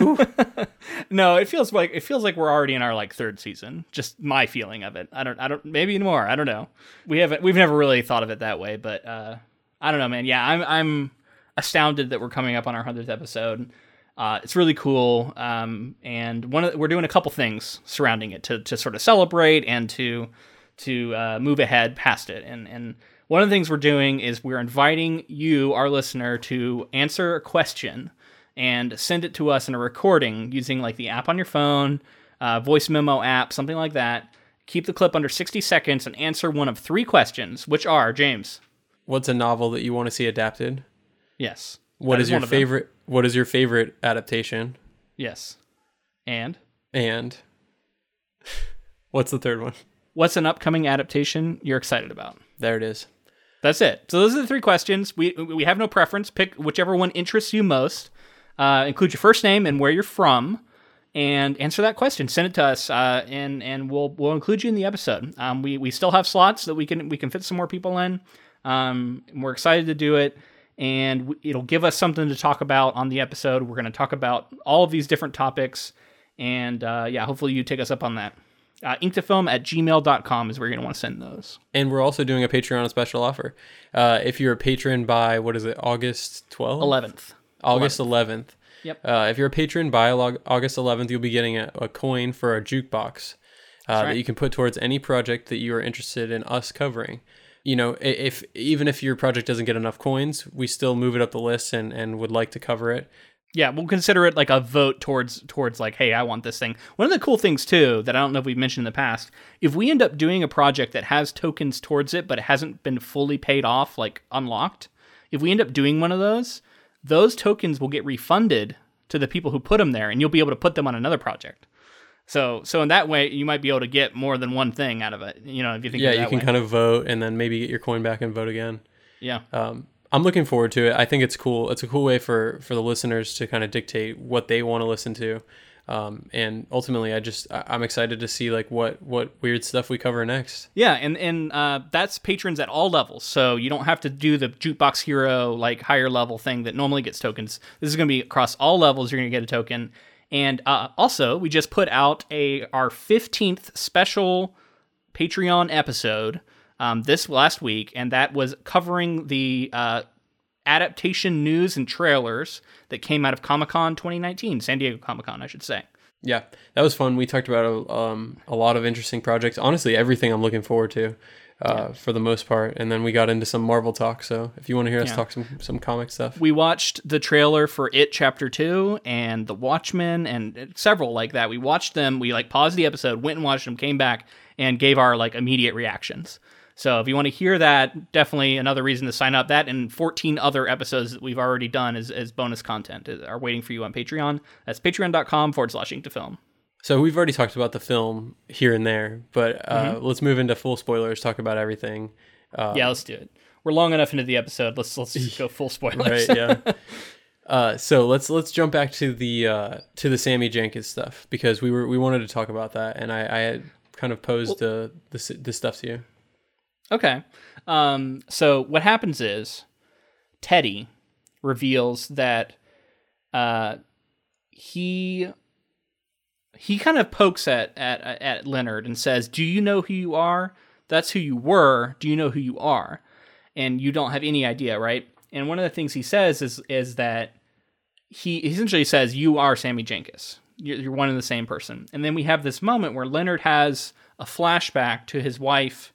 Speaker 2: *laughs*
Speaker 1: no, it feels like it feels like we're already in our like third season. Just my feeling of it. I don't I don't maybe more. I don't know. We haven't we've never really thought of it that way, but uh I don't know, man. Yeah, I'm I'm astounded that we're coming up on our 100th episode. Uh, it's really cool, um, and one of, we're doing a couple things surrounding it to, to sort of celebrate and to to uh, move ahead past it. And and one of the things we're doing is we're inviting you, our listener, to answer a question and send it to us in a recording using like the app on your phone, uh, voice memo app, something like that. Keep the clip under 60 seconds and answer one of three questions, which are James.
Speaker 2: what's a novel that you want to see adapted?
Speaker 1: Yes.
Speaker 2: What
Speaker 1: That
Speaker 2: is your
Speaker 1: one of them.
Speaker 2: favorite? What is your favorite adaptation?
Speaker 1: Yes. And
Speaker 2: And *laughs* what's the third one?
Speaker 1: what's an upcoming adaptation you're excited about?
Speaker 2: There it is.
Speaker 1: That's it. So those are the three questions. We we have no preference. Pick whichever one interests you most. Uh, include your first name and where you're from, and answer that question. Send it to us, uh, and and we'll we'll include you in the episode. Um, we we still have slots that we can we can fit some more people in. Um, we're excited to do it, and it'll give us something to talk about on the episode. We're going to talk about all of these different topics, and uh, yeah, hopefully you take us up on that. Uh, inktofilm at gmail.com is where you're going to want to send those.
Speaker 2: And we're also doing a Patreon special offer. Uh, if you're a patron by what is it, August 12th?
Speaker 1: 11th.
Speaker 2: August 11th.
Speaker 1: Yep.
Speaker 2: Uh, if you're a patron by August 11th, you'll be getting a, a coin for a jukebox uh,
Speaker 1: right.
Speaker 2: that you can put towards any project that you are interested in us covering. You know, if even if your project doesn't get enough coins, we still move it up the list and, and would like to cover it.
Speaker 1: Yeah, we'll consider it like a vote towards towards like, hey, I want this thing. One of the cool things too that I don't know if we've mentioned in the past, if we end up doing a project that has tokens towards it but it hasn't been fully paid off, like unlocked, if we end up doing one of those, those tokens will get refunded to the people who put them there, and you'll be able to put them on another project. So so in that way, you might be able to get more than one thing out of it. You know, if you think
Speaker 2: Yeah, you can
Speaker 1: way.
Speaker 2: kind of vote and then maybe get your coin back and vote again.
Speaker 1: yeah.
Speaker 2: um, I'm looking forward to it. I think it's cool. It's a cool way for for the listeners to kind of dictate what they want to listen to. Um, and ultimately, I just I'm excited to see like what what weird stuff we cover next.
Speaker 1: Yeah, and and uh, that's patrons at all levels, so you don't have to do the jukebox hero like higher level thing that normally gets tokens. This is going to be across all levels. You're going to get a token, and uh, also we just put out a our 15th special Patreon episode um, this last week, and that was covering the uh, adaptation news and trailers that came out of Comic Con 2019, San Diego Comic Con, I should say.
Speaker 2: Yeah, that was fun. We talked about a, um, a lot of interesting projects. Honestly, everything I'm looking forward to. Uh, for the most part, and then we got into some Marvel talk. So if you want to hear us
Speaker 1: Yeah.
Speaker 2: talk some some comic stuff,
Speaker 1: We watched the trailer for It Chapter 2 and The Watchmen and several like that. We watched them, we like paused the episode, went and watched them, came back and gave our like immediate reactions. So if you want to hear that, definitely another reason to sign up. That and 14 other episodes that we've already done as, as bonus content are waiting for you on Patreon. That's patreon.com forward slash ink to film.
Speaker 2: So we've already talked about the film here and there, but uh,
Speaker 1: Mm-hmm.
Speaker 2: let's move into full spoilers. Talk about everything. Uh,
Speaker 1: yeah, let's do it. We're long enough into the episode. Let's let's just go full *laughs* spoilers.
Speaker 2: right. Yeah. *laughs* Uh, so let's let's jump back to the uh, to the Sammy Jankis stuff because we were we wanted to talk about that, and I, I had kind of posed uh, this this stuff to you.
Speaker 1: Okay. Um, so what happens is Teddy reveals that uh, he he kind of pokes at, at at Leonard and says, "Do you know who you are? That's who you were. Do you know who you are?" And you don't have any idea, right? And one of the things he says is is that he essentially says, "You are Sammy Jankis. You're, you're one and the same person." And then we have this moment where Leonard has a flashback to his wife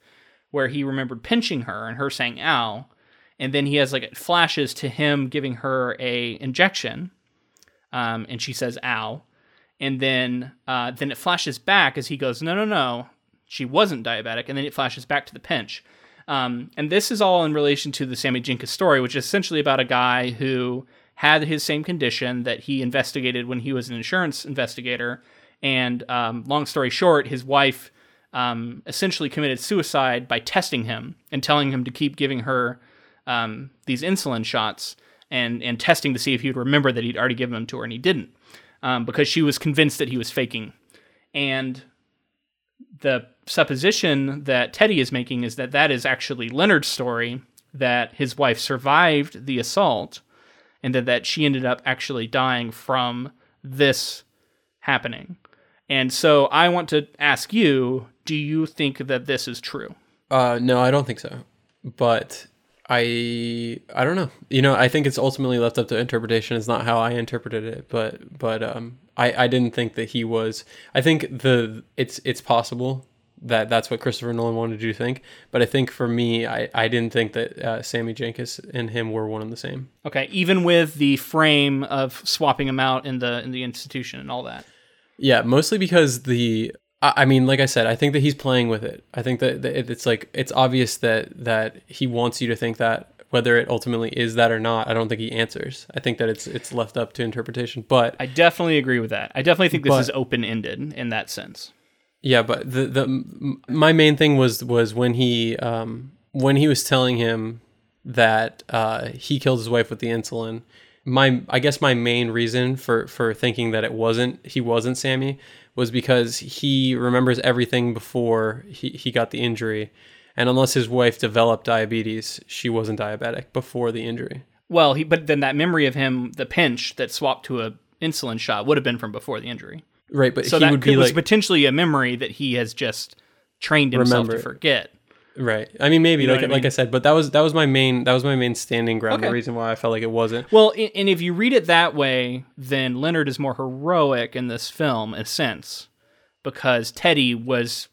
Speaker 1: where he remembered pinching her and her saying ow and then he has like flashes to him giving her a injection um, and she says ow and then uh, then it flashes back as he goes no no no she wasn't diabetic. And then it flashes back to the pinch. Um, and this is all in relation to the sammy jankis story which is essentially about a guy who had his same condition that he investigated when he was an insurance investigator. And um, long story short his wife um, essentially committed suicide by testing him and telling him to keep giving her um, these insulin shots and and testing to see if he would remember that he'd already given them to her and he didn't um, because she was convinced that he was faking and the supposition that Teddy is making is that that is actually Leonard's story that his wife survived the assault and that, that she ended up actually dying from this happening. And so I want to ask you, do you think that this is true?
Speaker 2: Uh, no, I don't think so. But I I don't know. You know, I think it's ultimately left up to interpretation. It's not how I interpreted it, but but um, I I didn't think that he was. I think the it's it's possible that that's what Christopher Nolan wanted you to think. But I think for me, I I didn't think that uh, Sammy Jankis and him were one and the same.
Speaker 1: Okay, even with the frame of swapping him out in the in the institution and all that.
Speaker 2: Yeah, mostly because the I mean, like I said, I think that he's playing with it. I think that, that it's like it's obvious that that he wants you to think that whether it ultimately is that or not, I don't think he answers. I think that it's it's left up to interpretation. But
Speaker 1: I definitely agree with that. I definitely think this
Speaker 2: But-
Speaker 1: is open ended in that sense.
Speaker 2: yeah, but the the my main thing was was when he um when he was telling him that uh he killed his wife with the insulin. My I guess my main reason for for thinking that it wasn't he wasn't Sammy was because he remembers everything before he, he got the injury. And unless his wife developed diabetes, she wasn't diabetic before the injury.
Speaker 1: Well, he but then that memory of him, the pinch that swapped to a insulin shot, would have been from before the injury.
Speaker 2: Right, but
Speaker 1: So
Speaker 2: he
Speaker 1: that
Speaker 2: would
Speaker 1: could,
Speaker 2: be
Speaker 1: was
Speaker 2: like
Speaker 1: potentially a memory that he has just trained himself
Speaker 2: Remember.
Speaker 1: to forget.
Speaker 2: Right. I mean maybe
Speaker 1: know
Speaker 2: like
Speaker 1: I
Speaker 2: like I said, but that was that was my main that was my main standing ground. The reason why I felt like it wasn't.
Speaker 1: Well, and if you read it that way, then Leonard is more heroic in this film, in a sense, because Teddy was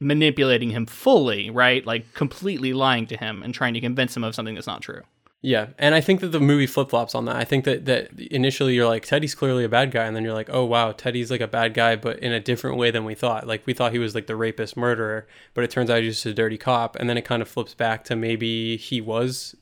Speaker 1: manipulating him fully, right? Like completely lying to him and trying to convince him of something that's not true.
Speaker 2: Yeah, and I think that the movie flip flops on that. I think that that initially you're like Teddy's clearly a bad guy, and then you're like, oh wow, Teddy's like a bad guy, but in a different way than we thought. Like we thought he was like the rapist murderer, but it turns out he's just a dirty cop. And then it kind of flips back to maybe he was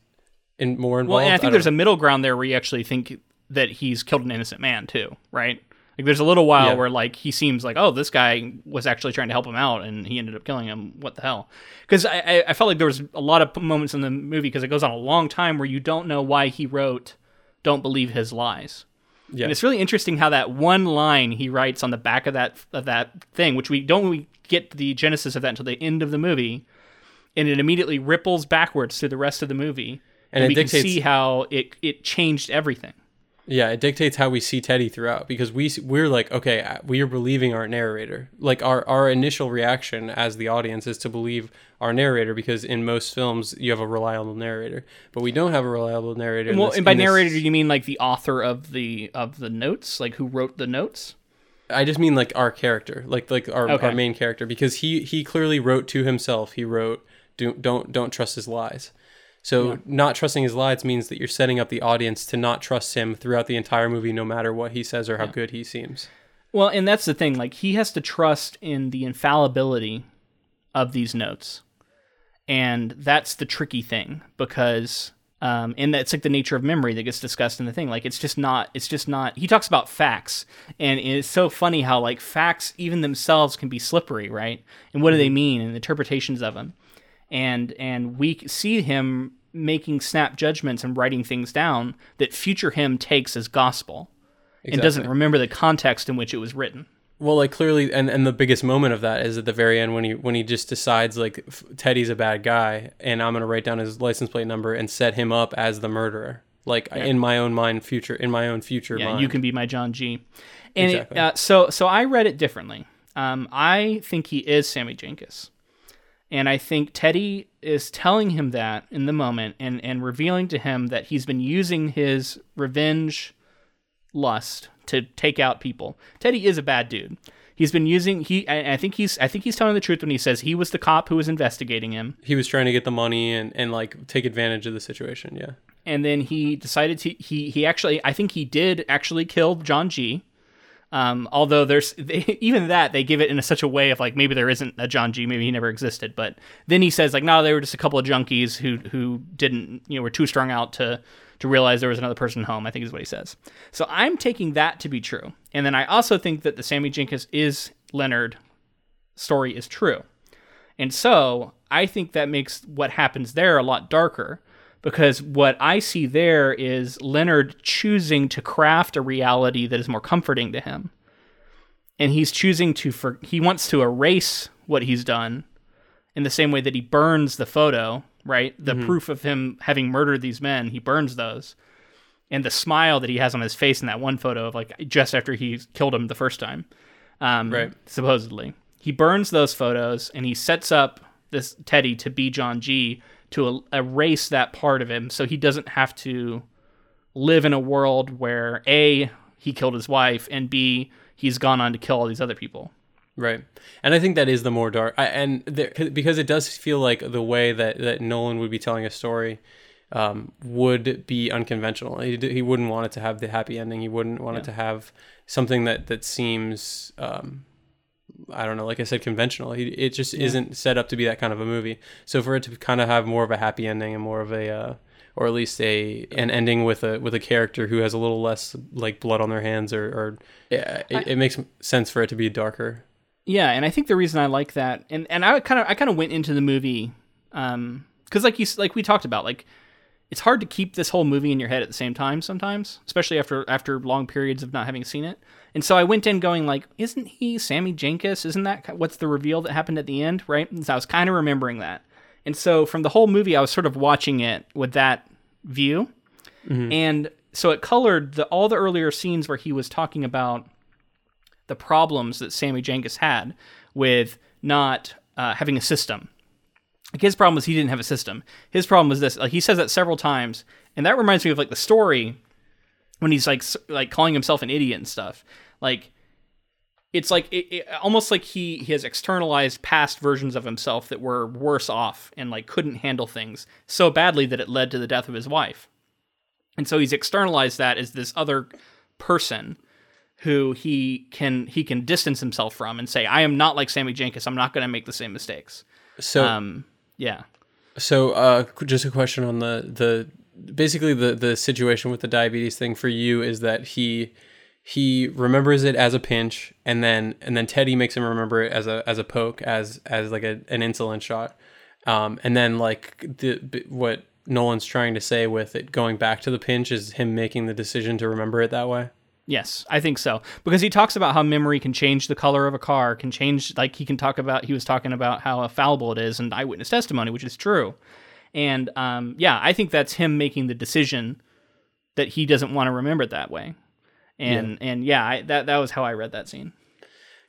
Speaker 2: in more involved.
Speaker 1: Well, and I think
Speaker 2: don't
Speaker 1: there's
Speaker 2: know.
Speaker 1: a middle ground there where you actually think that he's killed an innocent man too, right? Like there's a little while
Speaker 2: Yeah.
Speaker 1: where like he seems like, oh, this guy was actually trying to help him out, and he ended up killing him. What the hell? Because I, I felt like there was a lot of moments in the movie because it goes on a long time where you don't know why he wrote, "Don't believe his lies."
Speaker 2: Yeah.
Speaker 1: And it's really interesting how that one line he writes on the back of that of that thing, which we don't we get the genesis of that until the end of the movie, and it immediately ripples backwards through the rest of the movie,
Speaker 2: And
Speaker 1: and, we
Speaker 2: dictates-
Speaker 1: can see how it it changed everything.
Speaker 2: Yeah, it dictates how we see Teddy throughout because we we're like, okay, uh, we are believing our narrator. Like our our initial reaction as the audience is to believe our narrator because in most films you have a reliable narrator, but we don't have a reliable narrator.
Speaker 1: Well,
Speaker 2: this-
Speaker 1: and by
Speaker 2: in this-
Speaker 1: narrator, you mean like the author of the of the notes, like who wrote the notes?
Speaker 2: I just mean like our character, like like our,
Speaker 1: Okay.
Speaker 2: our main character, because he he clearly wrote to himself. He wrote, "Don't don't don't trust his lies." So not trusting his lies means that you're setting up the audience to not trust him throughout the entire movie, no matter what he says or how good he seems.
Speaker 1: Well, and that's the thing. Like he has to trust in the infallibility of these notes, and that's the tricky thing because, um, and that's like the nature of memory that gets discussed in the thing. Like it's just not. It's just not. He talks about facts, and it's so funny how like facts even themselves can be slippery, right? And what do they mean and interpretations of them, and and we see him making snap judgments and writing things down that future him takes as gospel and doesn't remember the context in which it was written.
Speaker 2: Well, like clearly, and, and the biggest moment of that is at the very end when he when he just decides like f- Teddy's a bad guy, and I'm gonna write down his license plate number and set him up as the murderer. Like in my own mind, future in my own future
Speaker 1: Yeah,
Speaker 2: mind.
Speaker 1: you can be my John G. And it, uh, so so I read it differently. Um, I think he is Sammy Jankis, and I think Teddy is telling him that in the moment and and revealing to him that he's been using his revenge lust to take out people. Teddy is a bad dude. He's been using he. I, I think he's. I think he's telling the truth when he says he was the cop who was investigating him.
Speaker 2: he was trying to get the money and, and like take advantage of the situation. Yeah.
Speaker 1: and then he decided to he he actually I think he did actually kill John G. Um, although there's *laughs* they, even that they give it in a, such a way of like maybe there isn't a John G. Maybe he never existed. But then he says like no, they were just a couple of junkies who who didn't you know were too strung out to to realize there was another person home. I think is what he says. So I'm taking that to be true, and then I also think that the Sammy Jankis is Leonard story is true. And so I think that makes what happens there a lot darker because what I see there is Leonard choosing to craft a reality that is more comforting to him. And he's choosing to for he wants to erase what he's done in the same way that he burns the photo, right? The proof of him having murdered these men, he burns those. And the smile that he has on his face in that one photo of like just after he killed him the first time. Um,
Speaker 2: Right.
Speaker 1: supposedly. He burns those photos and he sets up this Teddy to be John G to erase that part of him so he doesn't have to live in a world where A, he killed his wife, and B, he's gone on to kill all these other people.
Speaker 2: Right, and I think that is the more dark, I, and there, because it does feel like the way that that Nolan would be telling a story um, would be unconventional. He, he wouldn't want it to have the happy ending. He wouldn't want it to have something that that seems, um, I don't know, like I said, conventional. He, it just isn't set up to be that kind of a movie. So for it to kind of have more of a happy ending and more of a uh, or at least a an ending with a with a character who has a little less like blood on their hands or, or yeah, it, it makes sense for it to be darker.
Speaker 1: Yeah, and I think the reason I like that, and and I kind of I kind of went into the movie, um, because like you like we talked about, like it's hard to keep this whole movie in your head at the same time sometimes, especially after after long periods of not having seen it. And so I went in going like, isn't he Sammy Jankis? Isn't that what's the reveal that happened at the end, right? And so I was kind of remembering that. And so from the whole movie, I was sort of watching it with that view, and so it colored the all the earlier scenes where he was talking about the problems that Sammy Jankis had with not uh, having a system. His problem was he didn't have a system. His problem was this. Like he says that several times, and that reminds me of like the story when he's like like calling himself an idiot and stuff. Like it's like it, it, almost like he, he has externalized past versions of himself that were worse off and like couldn't handle things so badly that it led to the death of his wife. And so he's externalized that as this other person who he can he can distance himself from and say, I am not like Sammy Jankis. I'm not going to make the same mistakes.
Speaker 2: So
Speaker 1: Um, yeah.
Speaker 2: So, uh, just a question on the the basically the the situation with the diabetes thing for you is that he he remembers it as a pinch, and then and then Teddy makes him remember it as a as a poke, as as like a, an insulin shot, um, and then like the what Nolan's trying to say with it going back to the pinch is him making the decision to remember it that way.
Speaker 1: Yes, I think so. Because he talks about how memory can change the color of a car, can change, like, he can talk about, he was talking about how a fallible it is and eyewitness testimony, which is true. And um, yeah, I think that's him making the decision that he doesn't want to remember it that way. And yeah. and yeah, I, that that was how I read that scene.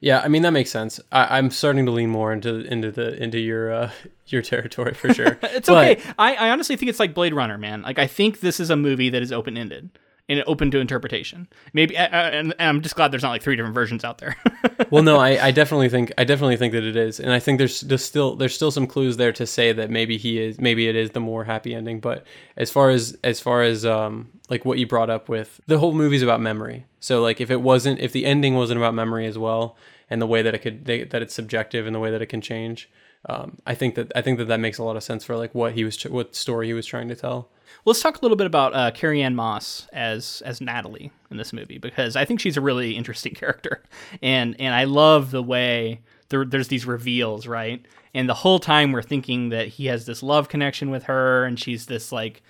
Speaker 2: Yeah, I mean that makes sense. I, am starting to lean more into into the into your uh, *laughs* your territory for sure. *laughs*
Speaker 1: it's but, okay. I, I honestly think it's like Blade Runner, man. Like I think this is a movie that is open ended and open to interpretation. Maybe, and, I'm just glad there's not like three different versions out there. *laughs*
Speaker 2: well, no, I, I definitely think I definitely think that it is, and I think there's, there's still there's still some clues there to say that maybe he is maybe it is the more happy ending. But as far as as far as um like what you brought up with the whole movie's about memory. So like if it wasn't if the ending wasn't about memory as well, and the way that it could they, that it's subjective and the way that it can change. Um, I think that I think that that makes a lot of sense for like what he was what story he was trying to tell.
Speaker 1: Let's talk a little bit about uh, Carrie-Anne Moss as as Natalie in this movie because I think she's a really interesting *laughs* character, and and I love the way there, there's these reveals, right? And the whole time we're thinking that he has this love connection with her, and she's this like,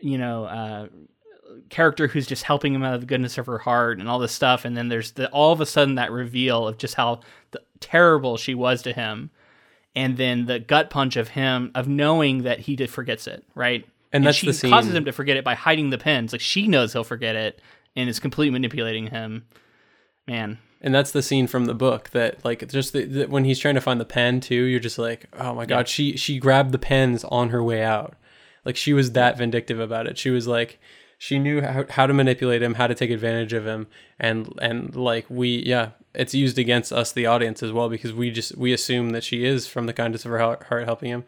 Speaker 1: you know, uh, character who's just helping him out of the goodness of her heart and all this stuff. And then there's the all of a sudden that reveal of just how the, terrible she was to him, and then the gut punch of him of knowing that he did forgets it, right?
Speaker 2: And,
Speaker 1: she
Speaker 2: the scene.
Speaker 1: causes him to forget it by hiding the pens. Like she knows he'll forget it and is completely manipulating him. Man.
Speaker 2: And that's the scene from the book that, like, just the, the, when he's trying to find the pen too. You're just like, oh my god, yeah. she she grabbed the pens on her way out. Like she was that vindictive about it. She was like, she knew how, how to manipulate him, how to take advantage of him, and and like we, yeah, it's used against us, the audience, as well, because we just we assume that she is from the kindness of her heart helping him.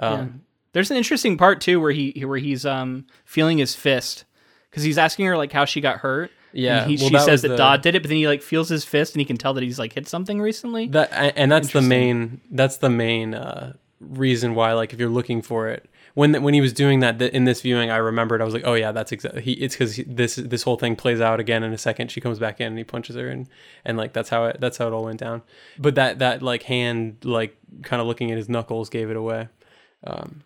Speaker 2: Um,
Speaker 1: there's an interesting part too where he where he's um feeling his fist because he's asking her like how she got hurt.
Speaker 2: Yeah,
Speaker 1: he, well, she that says that the, Dodd did it, but then he like feels his fist and he can tell that he's like hit something recently.
Speaker 2: That and that's the main that's the main uh, reason why like if you're looking for it when when he was doing that in this viewing, I remembered I was like, oh yeah, that's exactly he. It's because this this whole thing plays out again in a second. She comes back in and he punches her and and like that's how it that's how it all went down. But that that like hand like kind of looking at his knuckles gave it away. Um,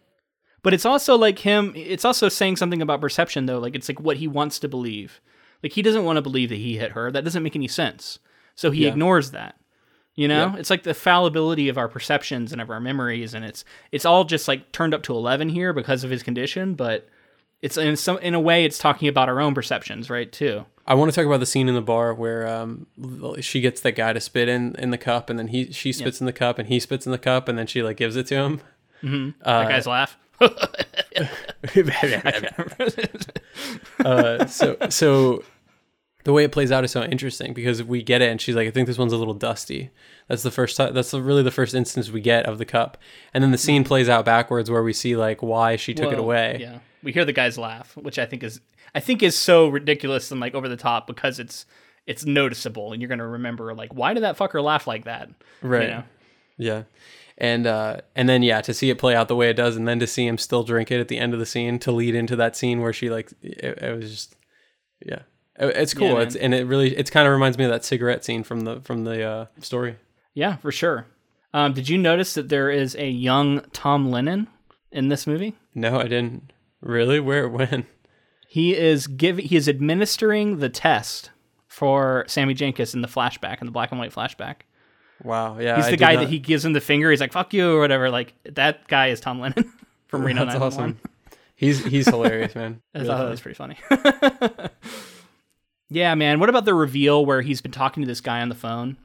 Speaker 1: but it's also like him it's also saying something about perception though like it's like what he wants to believe like he doesn't want to believe that he hit her that doesn't make any sense so he yeah. ignores that you know yeah. it's like the fallibility of our perceptions and of our memories and it's it's all just like turned up to 11 here because of his condition but it's in some in a way it's talking about our own perceptions right too
Speaker 2: I want to talk about the scene in the bar where um, she gets that guy to spit in in the cup, and then he she spits yeah. in the cup, and he spits in the cup, and then she like gives it to him.
Speaker 1: Mm-hmm. Uh, that guy's laugh. *laughs*
Speaker 2: uh, so so the way it plays out is so interesting because we get it and she's like i think this one's a little dusty. That's the first time that's really the first instance we get of the cup. And then the scene plays out backwards where we see like why she took Whoa, it away.
Speaker 1: yeah. We hear the guy's laugh which i think is i think is so ridiculous and like over the top because it's it's noticeable and you're gonna remember like why did that fucker laugh like that?
Speaker 2: Right. you know? yeah and uh, and then yeah, to see it play out the way it does, and then to see him still drink it at the end of the scene to lead into that scene where she like it, it was just yeah, it's cool. Yeah, it's and it really it's kind of reminds me of that cigarette scene from the from the uh, story.
Speaker 1: Yeah, for sure. Um, did you notice that there is a young Tom Lennon in this movie?
Speaker 2: No, I didn't. Really? Where? When?
Speaker 1: He is giving. He is administering the test for Sammy Jankis in the flashback in the black and white flashback.
Speaker 2: Wow. Yeah.
Speaker 1: He's the guy not... that he gives him the finger. He's like, fuck you or whatever. Like that guy is Tom Lennon *laughs* from Reno That's awesome.
Speaker 2: He's he's *laughs* hilarious, man.
Speaker 1: I really thought that was pretty funny. *laughs* yeah, man. What about the reveal where he's been talking to this guy on the phone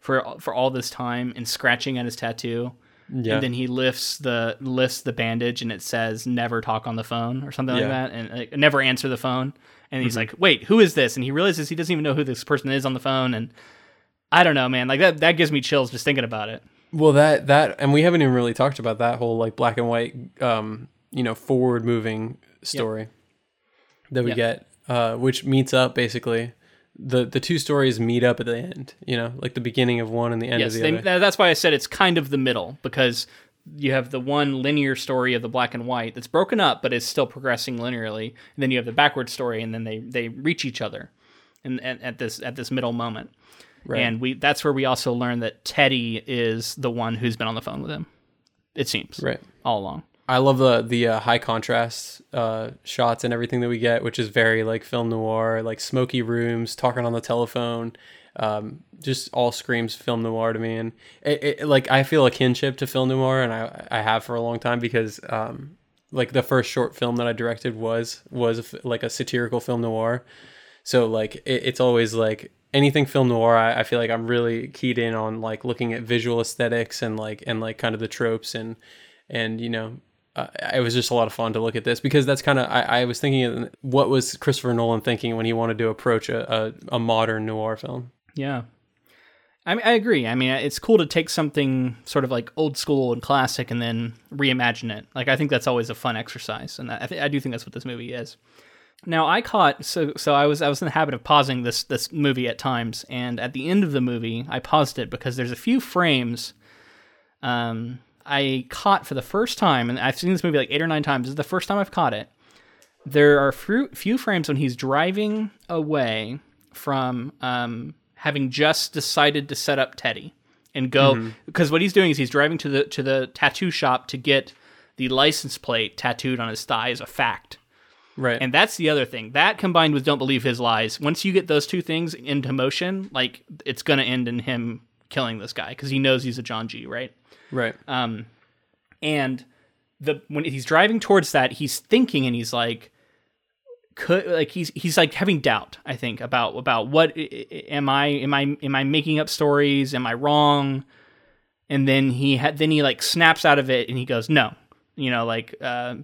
Speaker 1: for for all this time and scratching at his tattoo? Yeah. And then he lifts the lifts the bandage and it says never talk on the phone or something yeah. like that and like, never answer the phone. And he's mm-hmm. like, "Wait, who is this?" And he realizes he doesn't even know who this person is on the phone and I don't know, man. Like that that gives me chills just thinking about it.
Speaker 2: Well, that that and we haven't even really talked about that whole like black and white um, you know, forward moving story yep. that we yep. get uh, which meets up basically the the two stories meet up at the end, you know, like the beginning of one and the end yes, of the
Speaker 1: they,
Speaker 2: other.
Speaker 1: That's why I said it's kind of the middle because you have the one linear story of the black and white that's broken up but is still progressing linearly and then you have the backward story and then they they reach each other and at this at this middle moment Right. And we that's where we also learn that Teddy is the one who's been on the phone with him. It seems.
Speaker 2: Right.
Speaker 1: All along.
Speaker 2: I love the the uh, high contrast uh, shots and everything that we get, which is very like film noir, like smoky rooms, talking on the telephone. Um, just all screams film noir to me, and it, it, like I feel a kinship to film noir, and I I have for a long time because um, like the first short film that I directed was was like a satirical film noir, so like it, it's always like anything film noir. I, I feel like I'm really keyed in on like looking at visual aesthetics and like and like kind of the tropes and and you know uh, it was just a lot of fun to look at this because that's kind of I, I, was thinking what was Christopher Nolan thinking when he wanted to approach a, a, a, modern noir film.
Speaker 1: Yeah, I mean I agree. I mean it's cool to take something sort of like old school and classic and then reimagine it. Like I think that's always a fun exercise, and I, th- I do think that's what this movie is. Now I caught so so I was I was in the habit of pausing this this movie at times, and at the end of the movie I paused it because there's a few frames. Um, I caught for the first time, and I've seen this movie like eight or nine times. This is the first time I've caught it. There are few, few frames when he's driving away from um, having just decided to set up Teddy and go mm-hmm. because what he's doing is he's driving to the to the tattoo shop to get the license plate tattooed on his thigh as a fact.
Speaker 2: Right.
Speaker 1: And that's the other thing. That combined with don't believe his lies. Once you get those two things into motion, like it's going to end in him killing this guy because he knows he's a John G, right?
Speaker 2: Right.
Speaker 1: Um, and the when he's driving towards that, he's thinking and he's like, could like he's he's like having doubt. I think about about what am I am I am I making up stories? Am I wrong? And then he had then he like snaps out of it and he goes no, you know like uh,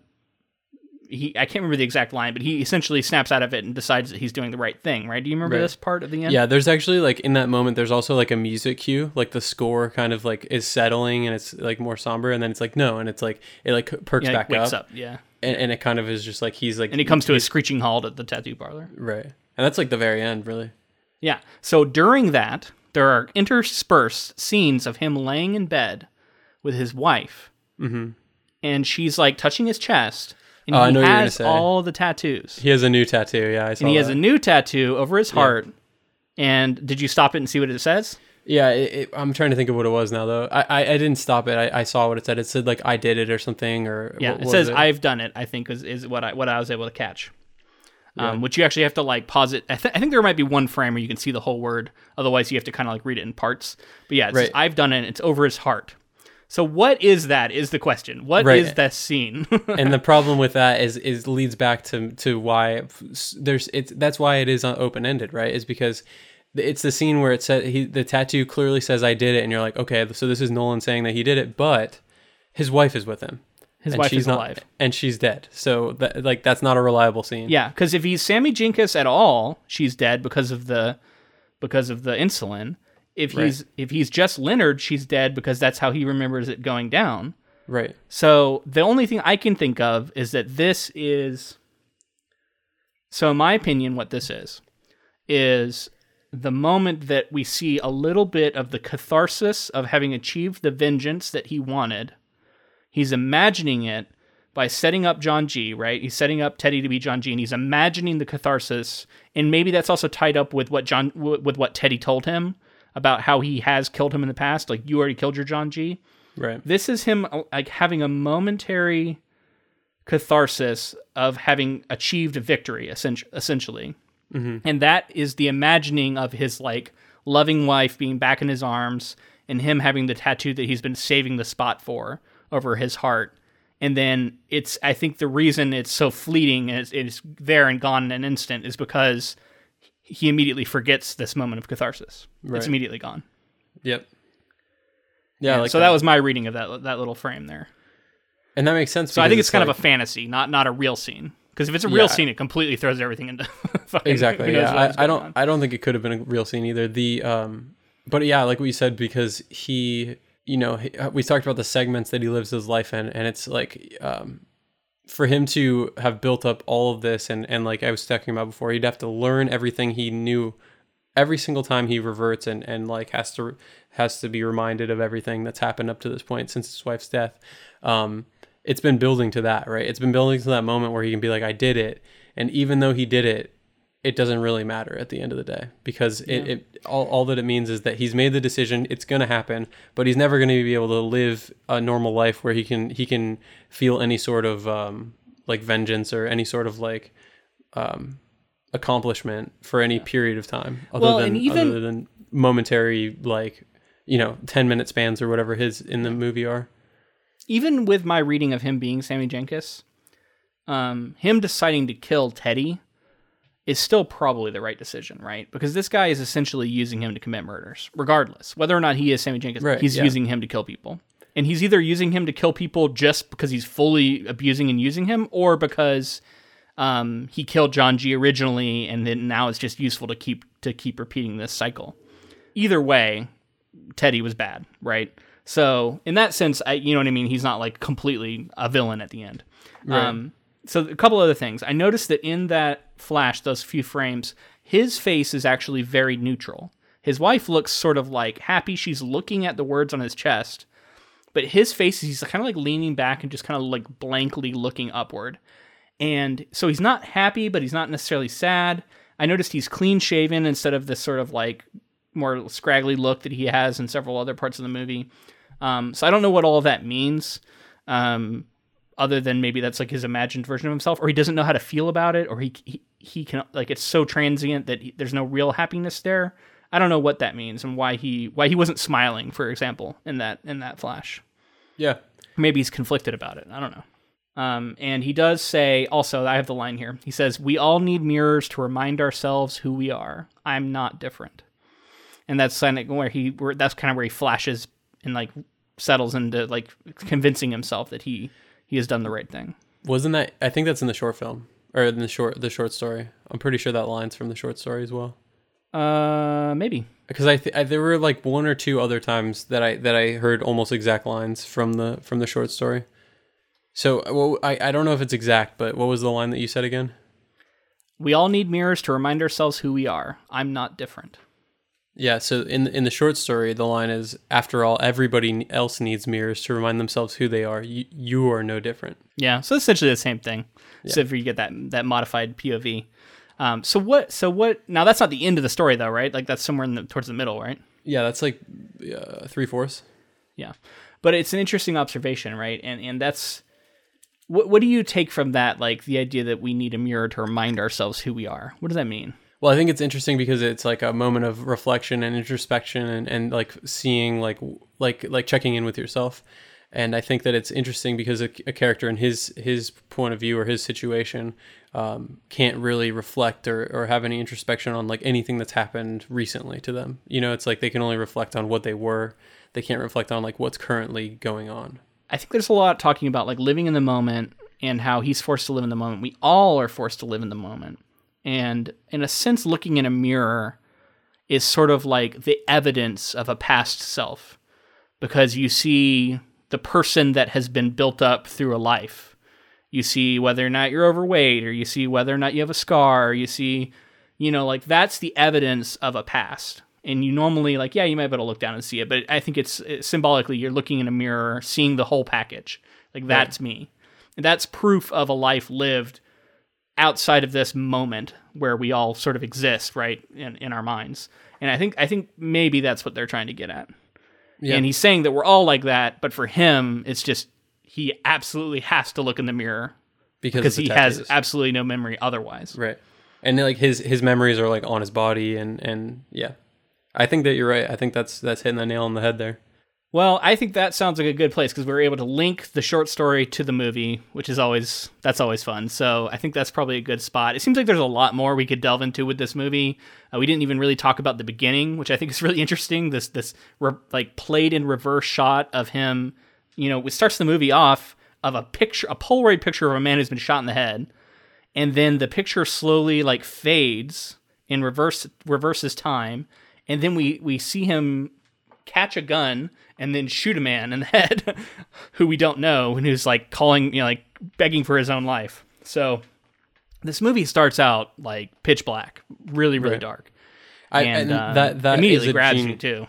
Speaker 1: he I can't remember the exact line, but he essentially snaps out of it and decides that he's doing the right thing, right? Do you remember right. this part of the end?
Speaker 2: Yeah, there's actually like in that moment there's also like a music cue, like the score kind of like is settling and it's like more somber and then it's like no and it's like it like perks
Speaker 1: yeah,
Speaker 2: back
Speaker 1: wakes
Speaker 2: up.
Speaker 1: up. Yeah.
Speaker 2: And, and, it kind of is just like he's like
Speaker 1: And he comes to a screeching halt at the tattoo parlor.
Speaker 2: Right. And that's like the very end, really.
Speaker 1: Yeah. So during that, there are interspersed scenes of him laying in bed with his wife.
Speaker 2: hmm
Speaker 1: And she's like touching his chest and
Speaker 2: Oh, I know what you're gonna
Speaker 1: has
Speaker 2: say.
Speaker 1: all the tattoos.
Speaker 2: He has a new tattoo. Yeah, I saw
Speaker 1: and he has a new tattoo over his heart. And did you stop it and see what it says?
Speaker 2: Yeah, it, it, I'm trying to think of what it was now though. I I, I didn't stop it. I, I saw what it said. It said like I did it or something or
Speaker 1: Yeah,
Speaker 2: what
Speaker 1: it says I've done it. I think is, is what I what I was able to catch. Um, which you actually have to like pause it. I, th- I think there might be one frame where you can see the whole word. Otherwise, you have to kind of like read it in parts. But yeah, it
Speaker 2: Right.
Speaker 1: I've done it. It's over his heart. So what is that? Is the question? What is
Speaker 2: Right.
Speaker 1: that scene? *laughs*
Speaker 2: and the problem with that is is leads back to to why there's it's that's why it is open ended, right? Is because it's the scene where it said he the tattoo clearly says I did it, and you're like, okay, so this is Nolan saying that he did it, but his wife is with him.
Speaker 1: His
Speaker 2: and
Speaker 1: wife
Speaker 2: she's
Speaker 1: is
Speaker 2: not,
Speaker 1: alive.
Speaker 2: and she's dead. So that like that's not a reliable scene.
Speaker 1: Yeah, because if he's Sammy Jankis at all, she's dead because of the because of the insulin. If
Speaker 2: Right.
Speaker 1: he's if he's just Leonard, she's dead because that's how he remembers it going down.
Speaker 2: Right.
Speaker 1: So the only thing I can think of is that this is. So, in my opinion, what this is is the moment that we see a little bit of the catharsis of having achieved the vengeance that he wanted. He's imagining it by setting up John G, right? He's setting up Teddy to be John G, and he's imagining the catharsis, and maybe that's also tied up with what John with what Teddy told him about how he has killed him in the past. Like you already killed your John G.
Speaker 2: Right.
Speaker 1: This is him uh, like having a momentary catharsis of having achieved a victory, essen- essentially. And that is the imagining of his like loving wife being back in his arms and him having the tattoo that he's been saving the spot for over his heart. And then it's, I think the reason it's so fleeting and it's, it's there and gone in an instant is because he immediately forgets this moment of catharsis.
Speaker 2: Right.
Speaker 1: It's immediately gone.
Speaker 2: Yep. Yeah. like
Speaker 1: so that was my reading of that that little frame there.
Speaker 2: and that makes sense.
Speaker 1: So I think it's, kind
Speaker 2: like,
Speaker 1: of a fantasy, not not a real scene. Because if it's a real
Speaker 2: Yeah.
Speaker 1: scene, it completely throws everything into *laughs* fucking,
Speaker 2: exactly yeah I, I don't
Speaker 1: on.
Speaker 2: i don't think it could have been a real scene either the um but yeah like what you said because he you know he, uh, we talked about the segments that he lives his life in and it's like um for him to have built up all of this and and like i was talking about before he'd have to learn everything he knew every single time he reverts and and like has to has to be reminded of everything that's happened up to this point since his wife's death. Um it's been building to that right? It's been building to that moment where he can be like i did it. And even though he did it it doesn't really matter at the end of the day because it, it all, all that it means is that he's made the decision it's going to happen but he's never going to be able to live a normal life where he can he can feel any sort of um, like vengeance or any sort of like um, accomplishment for any period of time other
Speaker 1: Well,
Speaker 2: than
Speaker 1: even-
Speaker 2: other than momentary like you know 10 minute spans or whatever his in the movie are.
Speaker 1: Even with my reading of him being Sammy Jankis, um, him deciding to kill Teddy is still probably the right decision, right? Because this guy is essentially using him to commit murders, regardless whether or not he is Sammy Jankis.
Speaker 2: Right,
Speaker 1: he's
Speaker 2: yeah.
Speaker 1: using him to kill people, and he's either using him to kill people just because he's fully abusing and using him, or because um, he killed John G originally, and then now it's just useful to keep to keep repeating this cycle. Either way, Teddy was bad, right? So in that sense, I, you know what I mean. He's not like completely a villain at the end. Um, so a couple other things. I noticed that in that flash, those few frames, his face is actually very neutral. His wife looks sort of like happy. She's looking at the words on his chest, but his face he's kind of like leaning back and just kind of like blankly looking upward. And so he's not happy, but he's not necessarily sad. I noticed he's clean shaven instead of this sort of like more scraggly look that he has in several other parts of the movie. Um, so I don't know what all that means, um, other than maybe that's like his imagined version of himself, or he doesn't know how to feel about it, or he he, he can like it's so transient that he, there's no real happiness there. I don't know what that means and why he why he wasn't smiling, for example, in that in that flash
Speaker 2: yeah
Speaker 1: maybe he's conflicted about it. I don't know. Um, and he does say also, I have the line here. He says, "We all need mirrors to remind ourselves who we are. I'm not different." And that's kind of where he, where that's kind of where he flashes and like settles into like convincing himself that he he has done the right thing.
Speaker 2: wasn't that i think that's in the short film or in the short the short story i'm pretty sure that line's from the short story as well
Speaker 1: Uh, maybe.
Speaker 2: because I, th- I there were like one or two other times that I that I heard almost exact lines from the from the short story. So well, I I don't know if it's exact, but what was the line that you said again?
Speaker 1: We all need mirrors to remind ourselves who we are. I'm not different.
Speaker 2: Yeah. So in in the short story, the line is, "After all, everybody else needs mirrors to remind themselves who they are. You you are no different."
Speaker 1: Yeah, so essentially the same thing. So if you get that that modified POV. Um, so what? So what? Now that's not the end of the story, though, right? Like that's somewhere in the, towards the middle, right?
Speaker 2: Yeah, that's like uh, three fourths.
Speaker 1: Yeah, but it's an interesting observation, right? And and that's what what do you take from that? Like the idea that we need a mirror to remind ourselves who we are. What does that mean?
Speaker 2: Well, I think it's interesting because it's like a moment of reflection and introspection and, and like seeing like like like checking in with yourself. And I think that it's interesting because a, a character in his his point of view or his situation um, can't really reflect or, or have any introspection on like anything that's happened recently to them. You know, it's like they can only reflect on what they were. They can't reflect on like what's currently going on.
Speaker 1: I think there's a lot talking about like living in the moment and how he's forced to live in the moment. We all are forced to live in the moment. And in a sense, looking in a mirror is sort of like the evidence of a past self because you see the person that has been built up through a life. You see whether or not you're overweight, or you see whether or not you have a scar, or you see, you know, like that's the evidence of a past. And you normally, like, yeah, you might be able to look down and see it, but I think it's, it's symbolically you're looking in a mirror, seeing the whole package. Like, that's me. And that's proof of a life lived outside of this moment where we all sort of exist, right, in, in our minds. And I think I think maybe that's what they're trying to get at.
Speaker 2: Yeah.
Speaker 1: And he's saying that we're all like that, but for him, it's just he absolutely has to look in the mirror
Speaker 2: Because,
Speaker 1: because
Speaker 2: of
Speaker 1: he
Speaker 2: the
Speaker 1: has absolutely no memory otherwise.
Speaker 2: Right. And like his his memories are like on his body and and yeah. I think that you're right. I think that's that's hitting the nail on the head there.
Speaker 1: Well, I think that sounds like a good place because we were able to link the short story to the movie, which is always that's always fun. So I think that's probably a good spot. It seems like there's a lot more we could delve into with this movie. Uh, we didn't even really talk about the beginning, which I think is *laughs* really interesting. This this re- like played in reverse shot of him. You know, it starts the movie off of a picture, a Polaroid picture of a man who's been shot in the head, and then the picture slowly like fades in reverse reverses time, and then we we see him catch a gun and then shoot a man in the *laughs* head who we don't know and who's like calling you know like begging for his own life so this movie starts out like pitch black really really
Speaker 2: Right.
Speaker 1: dark
Speaker 2: I,
Speaker 1: and,
Speaker 2: and
Speaker 1: uh,
Speaker 2: that that
Speaker 1: immediately grabs
Speaker 2: gen-
Speaker 1: you too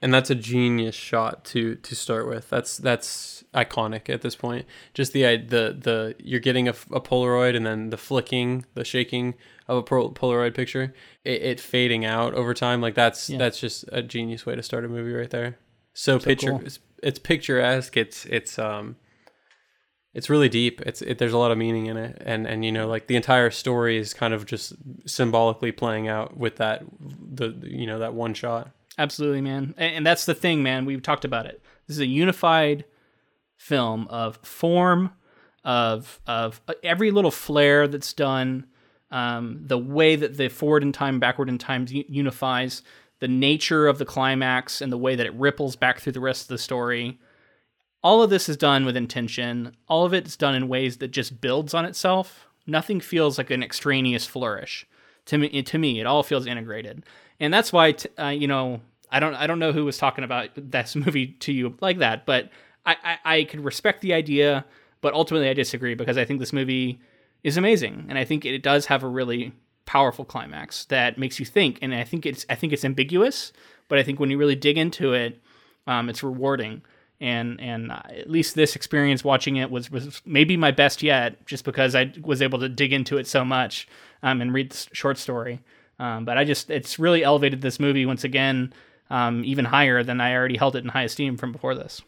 Speaker 2: and that's a genius shot to to start with. That's that's iconic at this point. Just the the the you're getting a, a Polaroid and then the flicking, the shaking of a Polaroid picture, it, it fading out over time. Like that's yeah. that's just a genius way to start a movie right there. So, so picture cool. it's, it's picturesque. It's it's um it's really deep. It's it, there's a lot of meaning in it, and and you know like the entire story is kind of just symbolically playing out with that the you know that one shot.
Speaker 1: Absolutely, man, and, and that's the thing, man. We've talked about it. This is a unified film of form, of of uh, every little flair that's done, um, the way that the forward in time, backward in time unifies, the nature of the climax, and the way that it ripples back through the rest of the story all of this is done with intention. All of it's done in ways that just builds on itself. Nothing feels like an extraneous flourish. To me, to me, it all feels integrated, and that's why t- uh, you know I don't I don't know who was talking about this *laughs* movie to you like that, but I, I I could respect the idea, but ultimately I disagree because I think this movie is amazing, and I think it does have a really powerful climax that makes you think, and I think it's I think it's ambiguous, but I think when you really dig into it, um, it's rewarding and and at least this experience watching it was was maybe my best yet, just because I was able to dig into it so much um, and read the short story. Um, but I just it's really elevated this movie once again, um, even higher than I already held it in high esteem from before this.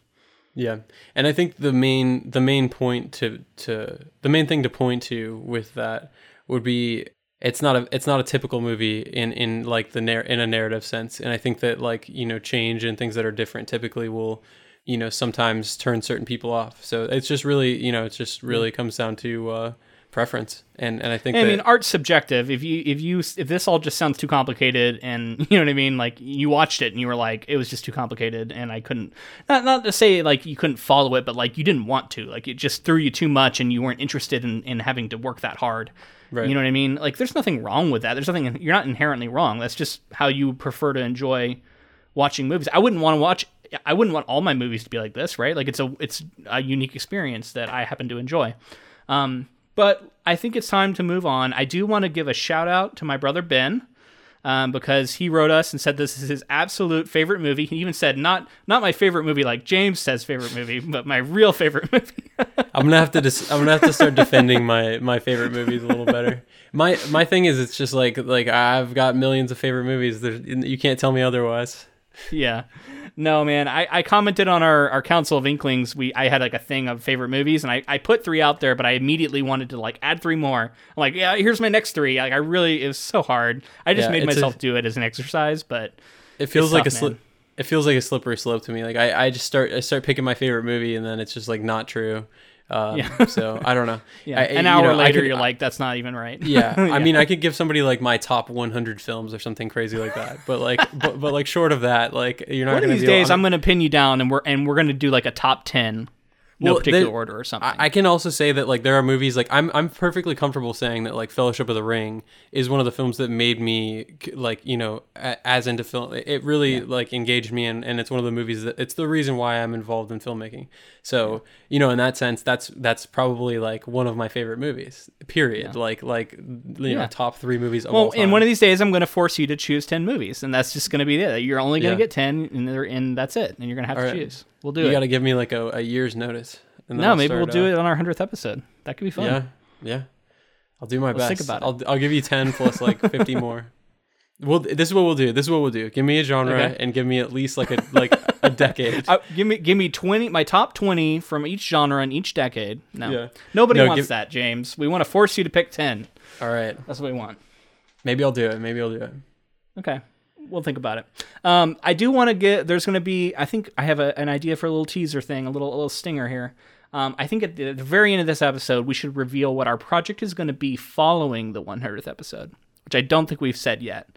Speaker 2: Yeah, and I think the main the main point to to the main thing to point to with that would be it's not a it's not a typical movie in in like the narr- in a narrative sense, and I think that like you know change and things that are different typically will you know sometimes turn certain people off. So it's just really you know it just really comes down to uh, preference and and I think
Speaker 1: I
Speaker 2: that,
Speaker 1: mean art's subjective. If you if you if this all just sounds too complicated and *laughs* you know what I mean, like you watched it and you were like it was just too complicated and I couldn't not not to say like you couldn't follow it, but like you didn't want to, like it just threw you too much and you weren't interested in in having to work that hard. Right. You know what I mean? Like there's nothing wrong with that. There's nothing you're not inherently wrong. That's just how you prefer to enjoy watching movies. I wouldn't want to watch I wouldn't want all my movies to be like this, right? Like it's a it's a unique experience that I happen to enjoy. Um, but I think it's time to move on. I do want to give a shout out to my brother Ben. Um, because he wrote us and said this is his absolute favorite movie. He even said not not my favorite movie like James says favorite movie, but my real favorite *laughs* movie.
Speaker 2: I'm gonna have to dis- I'm gonna have to start defending my my favorite movies a little better. My my thing is it's just like like I've got millions of favorite movies. There's, you can't tell me otherwise.
Speaker 1: Yeah. No, man. I, I commented on our, our Council of Inklings. We I had like a thing of favorite movies, and I, I put three out there, but I immediately wanted to like add three more. I'm like, yeah, here's my next three. Like I really, it was so hard. I just yeah, made myself a, do it as an exercise, but
Speaker 2: it feels like tough, a slip. It feels like a slippery slope to me. Like I, I just start I start picking my favorite movie, and then it's just like not true. Um, yeah. so I don't know. *laughs*
Speaker 1: Yeah. I, An hour you know, later, could, you're like, that's not even right.
Speaker 2: Yeah. *laughs* yeah. I mean, I could give somebody like my top 100 films or something crazy like that. But like, *laughs* but, but like short of that, like you're not.
Speaker 1: One
Speaker 2: of
Speaker 1: these days, I'm going to pin you down, and we're and we're going to do like a top 10 no well, particular order or something.
Speaker 2: I, I, can also say that like there are movies like I'm I'm perfectly comfortable saying that like Fellowship of the Ring is one of the films that made me like you know a, as into film. It really yeah. like engaged me and and it's one of the movies that it's the reason why I'm involved in filmmaking. So you know in that sense that's that's probably like one of my favorite movies. Period. Yeah. Like like you know top three movies. Of all time. Well,
Speaker 1: in one of these days I'm going to force you to choose ten movies, and that's just going to be it. You're only going to get ten, and, and that's it, and you're going to have All to right. choose. We'll do
Speaker 2: you
Speaker 1: it.
Speaker 2: You got to give me like a, a year's notice.
Speaker 1: no, I'll maybe we'll do uh, it on our hundredth episode. That could be fun.
Speaker 2: Yeah, yeah. I'll do my Let's best. Think about I'll. I'll give you ten plus like fifty *laughs* more. Well, this is what we'll do. This is what we'll do. Give me a genre okay. and give me at least like a like a *laughs* decade.
Speaker 1: Uh, give me give me twenty my top twenty from each genre and each decade. No, yeah. nobody no, wants give... that, James. We want to force you to pick ten.
Speaker 2: All right,
Speaker 1: that's what we want.
Speaker 2: Maybe I'll do it. Maybe I'll do it.
Speaker 1: Okay we'll think about it. Um, I do want to get. There's going to be. I think I have a, an idea for a little teaser thing, a little a little stinger here. Um, I think at the, at the, very end of this episode, we should reveal what our project is going to be following the 100th episode, which I don't think we've said yet.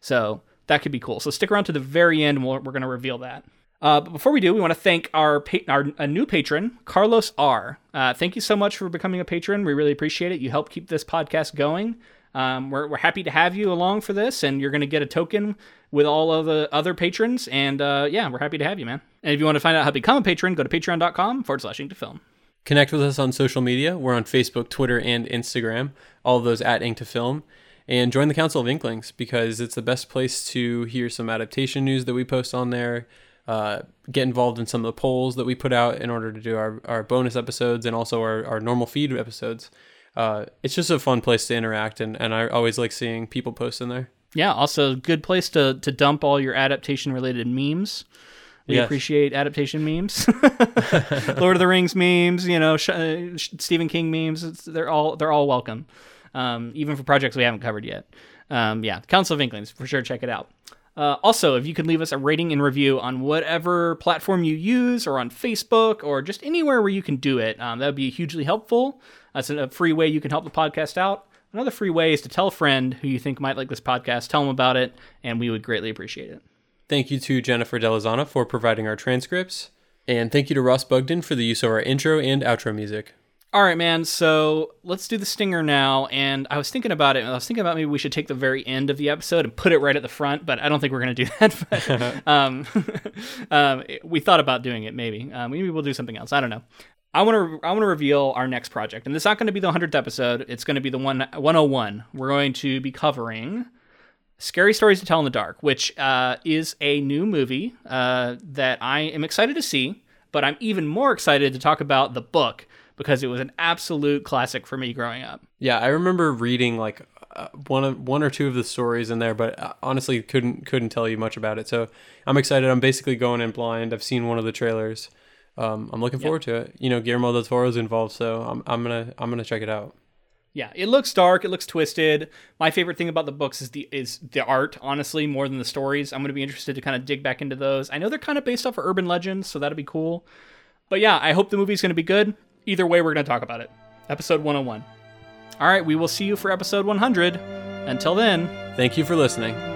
Speaker 1: So that could be cool. So stick around to the very end, and we we are going to reveal that. Uh, but before we do, we want to thank our pa- our a new patron, Carlos R. Uh, thank you so much for becoming a patron. We really appreciate it. You help keep this podcast going. Um, we're, we're happy to have you along for this, and you're going to get a token with all of the other patrons. And uh, yeah, we're happy to have you, man. And if you want to find out how to become a patron, go to patreon.com forward slash to film.
Speaker 2: Connect with us on social media. We're on Facebook, Twitter, and Instagram. All of those at Ink to Film. And join the Council of Inklings because it's the best place to hear some adaptation news that we post on there. Uh, get involved in some of the polls that we put out in order to do our, our bonus episodes and also our, our normal feed episodes. Uh, it's just a fun place to interact, and, and I always like seeing people post in there.
Speaker 1: Yeah, also good place to to dump all your adaptation related memes. We
Speaker 2: Yes.
Speaker 1: appreciate adaptation memes, *laughs* Lord of the Rings memes, you know, Sh- uh, Sh- Stephen King memes. It's, they're all they're all welcome, um, even for projects we haven't covered yet. Um, yeah, Council of Inklings for sure. Check it out. Uh, also, if you could leave us a rating and review on whatever platform you use, or on Facebook, or just anywhere where you can do it, um, that would be hugely helpful. That's a free way you can help the podcast out. Another free way is to tell a friend who you think might like this podcast, tell them about it, and we would greatly appreciate it.
Speaker 2: Thank you to Jennifer Delazana for providing our transcripts. And thank you to Ross Bugden for the use of our intro and outro music.
Speaker 1: All right, man. So let's do the stinger now. And I was thinking about it. I was thinking about maybe we should take the very end of the episode and put it right at the front, but I don't think we're going to do *laughs* that. But, *laughs* um, *laughs* um, we thought about doing it. Maybe. Um, maybe we'll do something else. I don't know. I want to. I want to reveal our next project, and this is not going to be the hundredth episode. It's going to be the one 101. We're going to be covering Scary Stories to Tell in the Dark, which uh, is a new movie uh, that I am excited to see, but I'm even more excited to talk about the book because it was an absolute classic for me growing up.
Speaker 2: Yeah, I remember reading like uh, one of one or two of the stories in there, but uh, honestly couldn't couldn't tell you much about it. So I'm excited. I'm basically going in blind. I've seen one of the trailers. Um, I'm looking forward to it. You know, Guillermo del Toro's involved, so I'm I'm gonna I'm gonna check it out.
Speaker 1: Yeah, it looks dark. It looks twisted. My favorite thing about the books is the is the art, honestly, more than the stories. I'm going to be interested to kind of dig back into those. I know they're kind of based off of urban legends, so that'll be cool. But yeah, I hope the movie's going to be good. Either way, we're going to talk about it. Episode 101. All right, we will see you for episode 100. Until then.
Speaker 2: Thank you for listening.